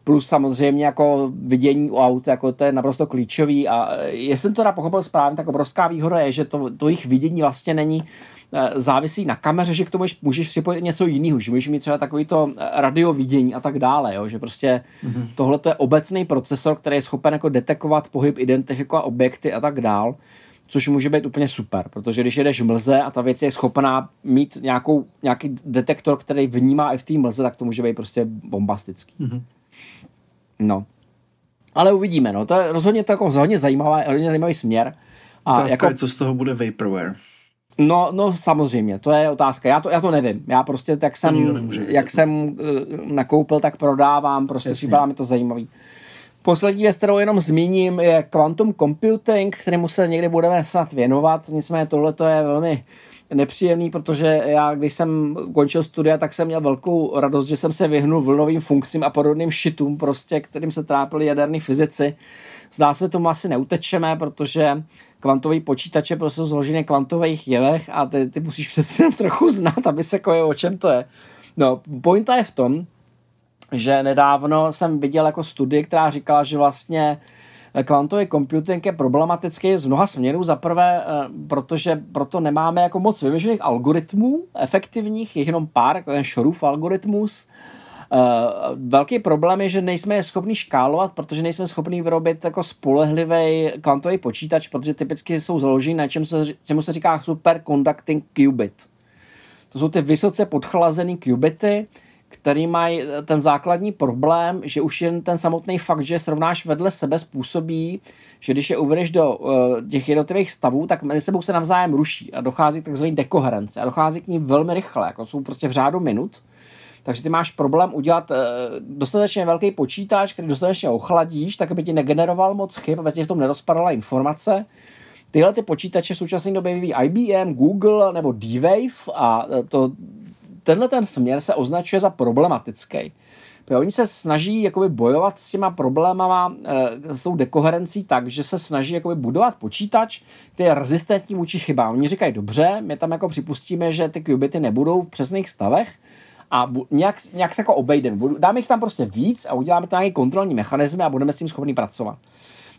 plus samozřejmě jako vidění u aut, jako to je naprosto klíčový a e, jestli jsem to pochopil správně, tak obrovská výhoda je, že to, to jejich vidění vlastně není e, závisí na kameře, že k tomu můžeš připojit něco jiného, že můžeš mít třeba takový to e, radiovidění a tak dále, jo? že prostě mm-hmm. tohle to je obecný procesor, který je schopen jako detekovat pohyb, identifikovat objekty a tak dál, což může být úplně super, protože když jedeš v mlze a ta věc je schopná mít nějakou, nějaký detektor, který vnímá i v té mlze, tak to může být prostě bombastický. Mm-hmm. No. Ale uvidíme, no. To je rozhodně to jako hodně zajímavý, hodně zajímavý směr.
A Otázka jako, je, co z toho bude Vaporware.
No, no samozřejmě, to je otázka. Já to, já to nevím. Já prostě, jak jsem, jak jsem uh, nakoupil, tak prodávám. Prostě připadá mi to zajímavý. Poslední věc, kterou jenom zmíním, je quantum computing, kterému se někdy budeme snad věnovat. Nicméně tohle to je velmi nepříjemný, protože já, když jsem končil studia, tak jsem měl velkou radost, že jsem se vyhnul vlnovým funkcím a podobným šitům, prostě, kterým se trápili jaderní fyzici. Zdá se, tomu asi neutečeme, protože kvantový počítače prostě jsou zložené kvantových jevech a ty, ty musíš přesně trochu znát, aby se kojil, o čem to je. No, pointa je v tom, že nedávno jsem viděl jako studii, která říkala, že vlastně kvantový computing je problematický z mnoha směrů. Za prvé, eh, protože proto nemáme jako moc vymyšlených algoritmů efektivních, je jenom pár, jako ten Shorův algoritmus. Uh, velký problém je, že nejsme je schopni škálovat, protože nejsme schopni vyrobit jako spolehlivý kvantový počítač, protože typicky jsou založeni na čem se, čemu se říká superconducting qubit. To jsou ty vysoce podchlazený qubity, který mají ten základní problém, že už jen ten samotný fakt, že srovnáš vedle sebe, způsobí, že když je uvedeš do uh, těch jednotlivých stavů, tak mezi sebou se navzájem ruší a dochází k takzvané dekoherence a dochází k ní velmi rychle, jako jsou prostě v řádu minut. Takže ty máš problém udělat uh, dostatečně velký počítač, který dostatečně ochladíš, tak aby ti negeneroval moc chyb, aby ti v tom nerozpadala informace. Tyhle ty počítače v současné době vyvíjí IBM, Google nebo D-Wave a to tenhle ten směr se označuje za problematický. Oni se snaží jakoby bojovat s těma problémama, e, s tou dekoherencí tak, že se snaží jakoby budovat počítač, který je rezistentní vůči chybám. Oni říkají, dobře, my tam jako připustíme, že ty qubity nebudou v přesných stavech, a nějak, nějak se jako obejdeme. Dáme jich tam prostě víc a uděláme tam nějaké kontrolní mechanismy a budeme s tím schopni pracovat.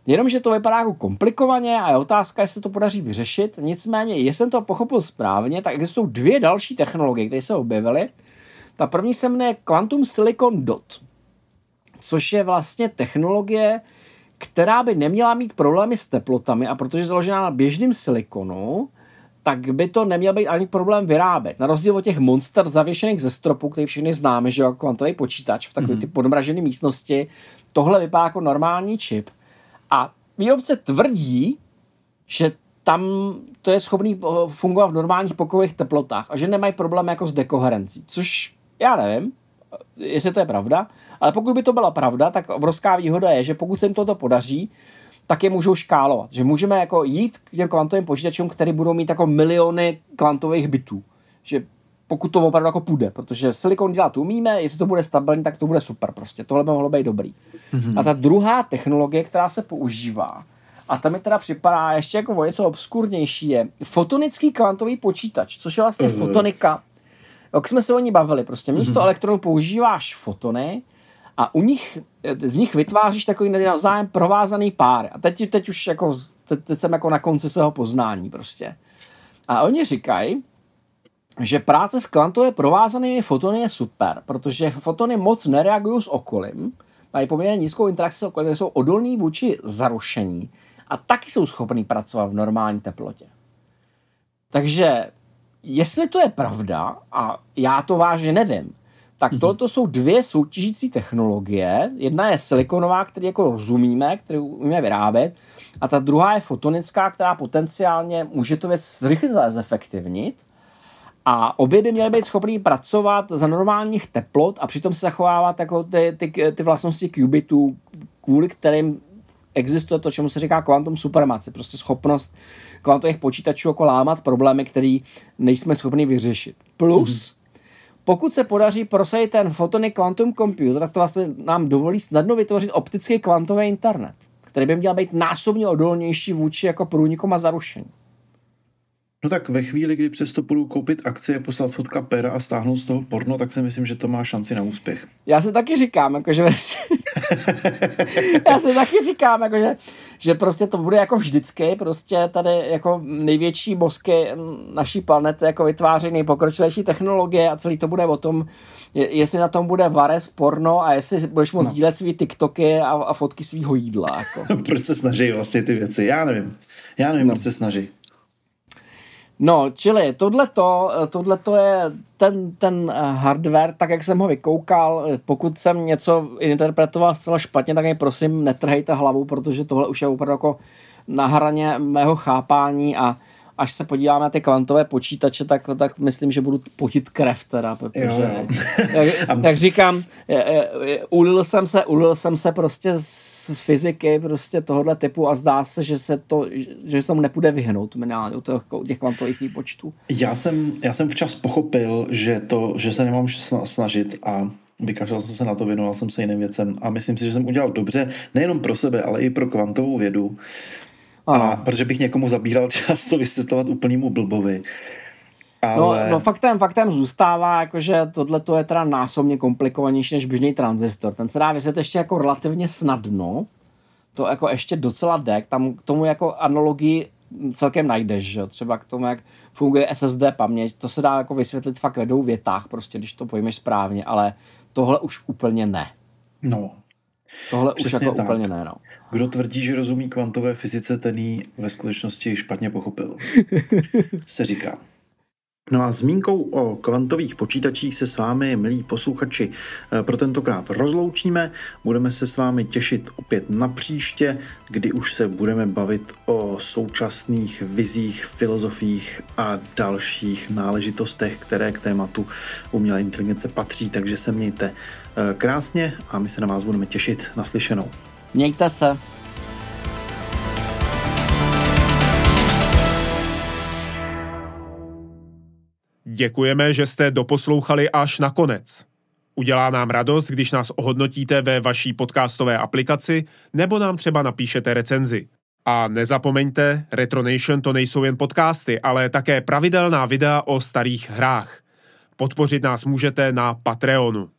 Jenomže to vypadá jako komplikovaně a je otázka, jestli to podaří vyřešit. Nicméně, jestli jsem to pochopil správně, tak existují dvě další technologie, které se objevily. Ta první se jmenuje Quantum Silicon Dot, což je vlastně technologie, která by neměla mít problémy s teplotami a protože je založená na běžném silikonu, tak by to neměl být ani problém vyrábět. Na rozdíl od těch monster zavěšených ze stropu, který všichni známe, že jako kvantový počítač v takové mm-hmm. ty podmražené místnosti, tohle vypadá jako normální čip. Výrobce tvrdí, že tam to je schopný fungovat v normálních pokojových teplotách a že nemají problém jako s dekoherencí, což já nevím, jestli to je pravda, ale pokud by to byla pravda, tak obrovská výhoda je, že pokud se jim toto podaří, tak je můžou škálovat. Že můžeme jako jít k těm kvantovým počítačům, které budou mít jako miliony kvantových bitů. Že pokud to opravdu jako půjde, protože silikon dělat umíme, jestli to bude stabilní, tak to bude super prostě. Tohle by mohlo být dobrý. Mm-hmm. A ta druhá technologie, která se používá, a tam mi teda připadá ještě jako o něco obskurnější, je fotonický kvantový počítač, což je vlastně mm-hmm. fotonika. Jak jsme se o ní bavili, prostě místo mm-hmm. elektronů používáš fotony a u nich, z nich vytváříš takový navzájem provázaný pár. A teď, teď už jako, teď, teď jsem jako na konci svého poznání prostě. A oni říkají, že práce s kvantově provázanými fotony je super, protože fotony moc nereagují s okolím, mají poměrně nízkou interakci s okolím, jsou odolní vůči zarušení a taky jsou schopní pracovat v normální teplotě. Takže jestli to je pravda, a já to vážně nevím, tak tohle to jsou dvě soutěžící technologie. Jedna je silikonová, který jako rozumíme, kterou umíme vyrábět, a ta druhá je fotonická, která potenciálně může to věc zrychlit zefektivnit. A obě by měly být schopný pracovat za normálních teplot a přitom se zachovávat jako ty, ty, ty vlastnosti qubitů, kvůli kterým existuje to, čemu se říká quantum supremacy, prostě schopnost kvantových počítačů jako lámat problémy, které nejsme schopni vyřešit. Plus, mm-hmm. pokud se podaří prosadit ten fotony quantum computer, tak to vlastně nám dovolí snadno vytvořit optický kvantový internet, který by měl být násobně odolnější vůči jako průnikům a zarušení.
No tak ve chvíli, kdy přesto půjdu koupit akcie, poslat fotka pera a stáhnout z toho porno, tak si myslím, že to má šanci na úspěch.
Já se taky říkám, jakože... já se taky říkám, jakože, že prostě to bude jako vždycky, prostě tady jako největší mozky naší planety jako vytváří nejpokročilejší technologie a celý to bude o tom, jestli na tom bude vares porno a jestli budeš moct no. sdílet svý TikToky a, a fotky svýho jídla. Jako. <laughs>
proč se snaží vlastně ty věci? Já nevím. Já nevím, no. proč se snaží.
No, čili tohleto, tohleto je ten, ten eh, hardware, tak jak jsem ho vykoukal, pokud jsem něco interpretoval zcela špatně, tak mi prosím netrhejte hlavu, protože tohle už je opravdu jako na hraně mého chápání a, až se podíváme na ty kvantové počítače, tak, tak myslím, že budu potit krev teda, protože, jo, jo. <laughs> jak, jak říkám, ulil jsem se, ulil jsem se prostě z fyziky prostě tohohle typu a zdá se, že se to, že se tomu nepůjde vyhnout minimálně u těch, těch kvantových výpočtů.
Já jsem, já jsem včas pochopil, že to, že se nemám snažit a vykašlal jsem se na to, věnoval jsem se jiným věcem a myslím si, že jsem udělal dobře nejenom pro sebe, ale i pro kvantovou vědu. A protože bych někomu zabíral čas to vysvětlovat úplnému blbovi.
Ale... No, no faktem, faktem zůstává, jakože tohle je teda násobně komplikovanější než běžný transistor. Ten se dá vysvětlit ještě jako relativně snadno, to jako ještě docela jde, tam k tomu jako analogii celkem najdeš, že? třeba k tomu, jak funguje SSD paměť, to se dá jako vysvětlit fakt ve dvou větách, prostě, když to pojmeš správně, ale tohle už úplně ne.
No.
Tohle Přesně už jako tak. úplně ne, no.
Kdo tvrdí, že rozumí kvantové fyzice, ten ji ve skutečnosti špatně pochopil. <laughs> se říká. No a zmínkou o kvantových počítačích se s vámi, milí posluchači, eh, pro tentokrát rozloučíme. Budeme se s vámi těšit opět na příště, kdy už se budeme bavit o současných vizích, filozofiích a dalších náležitostech, které k tématu umělé inteligence patří. Takže se mějte krásně a my se na vás budeme těšit naslyšenou.
Mějte se.
Děkujeme, že jste doposlouchali až na konec. Udělá nám radost, když nás ohodnotíte ve vaší podcastové aplikaci nebo nám třeba napíšete recenzi. A nezapomeňte, Retronation to nejsou jen podcasty, ale také pravidelná videa o starých hrách. Podpořit nás můžete na Patreonu.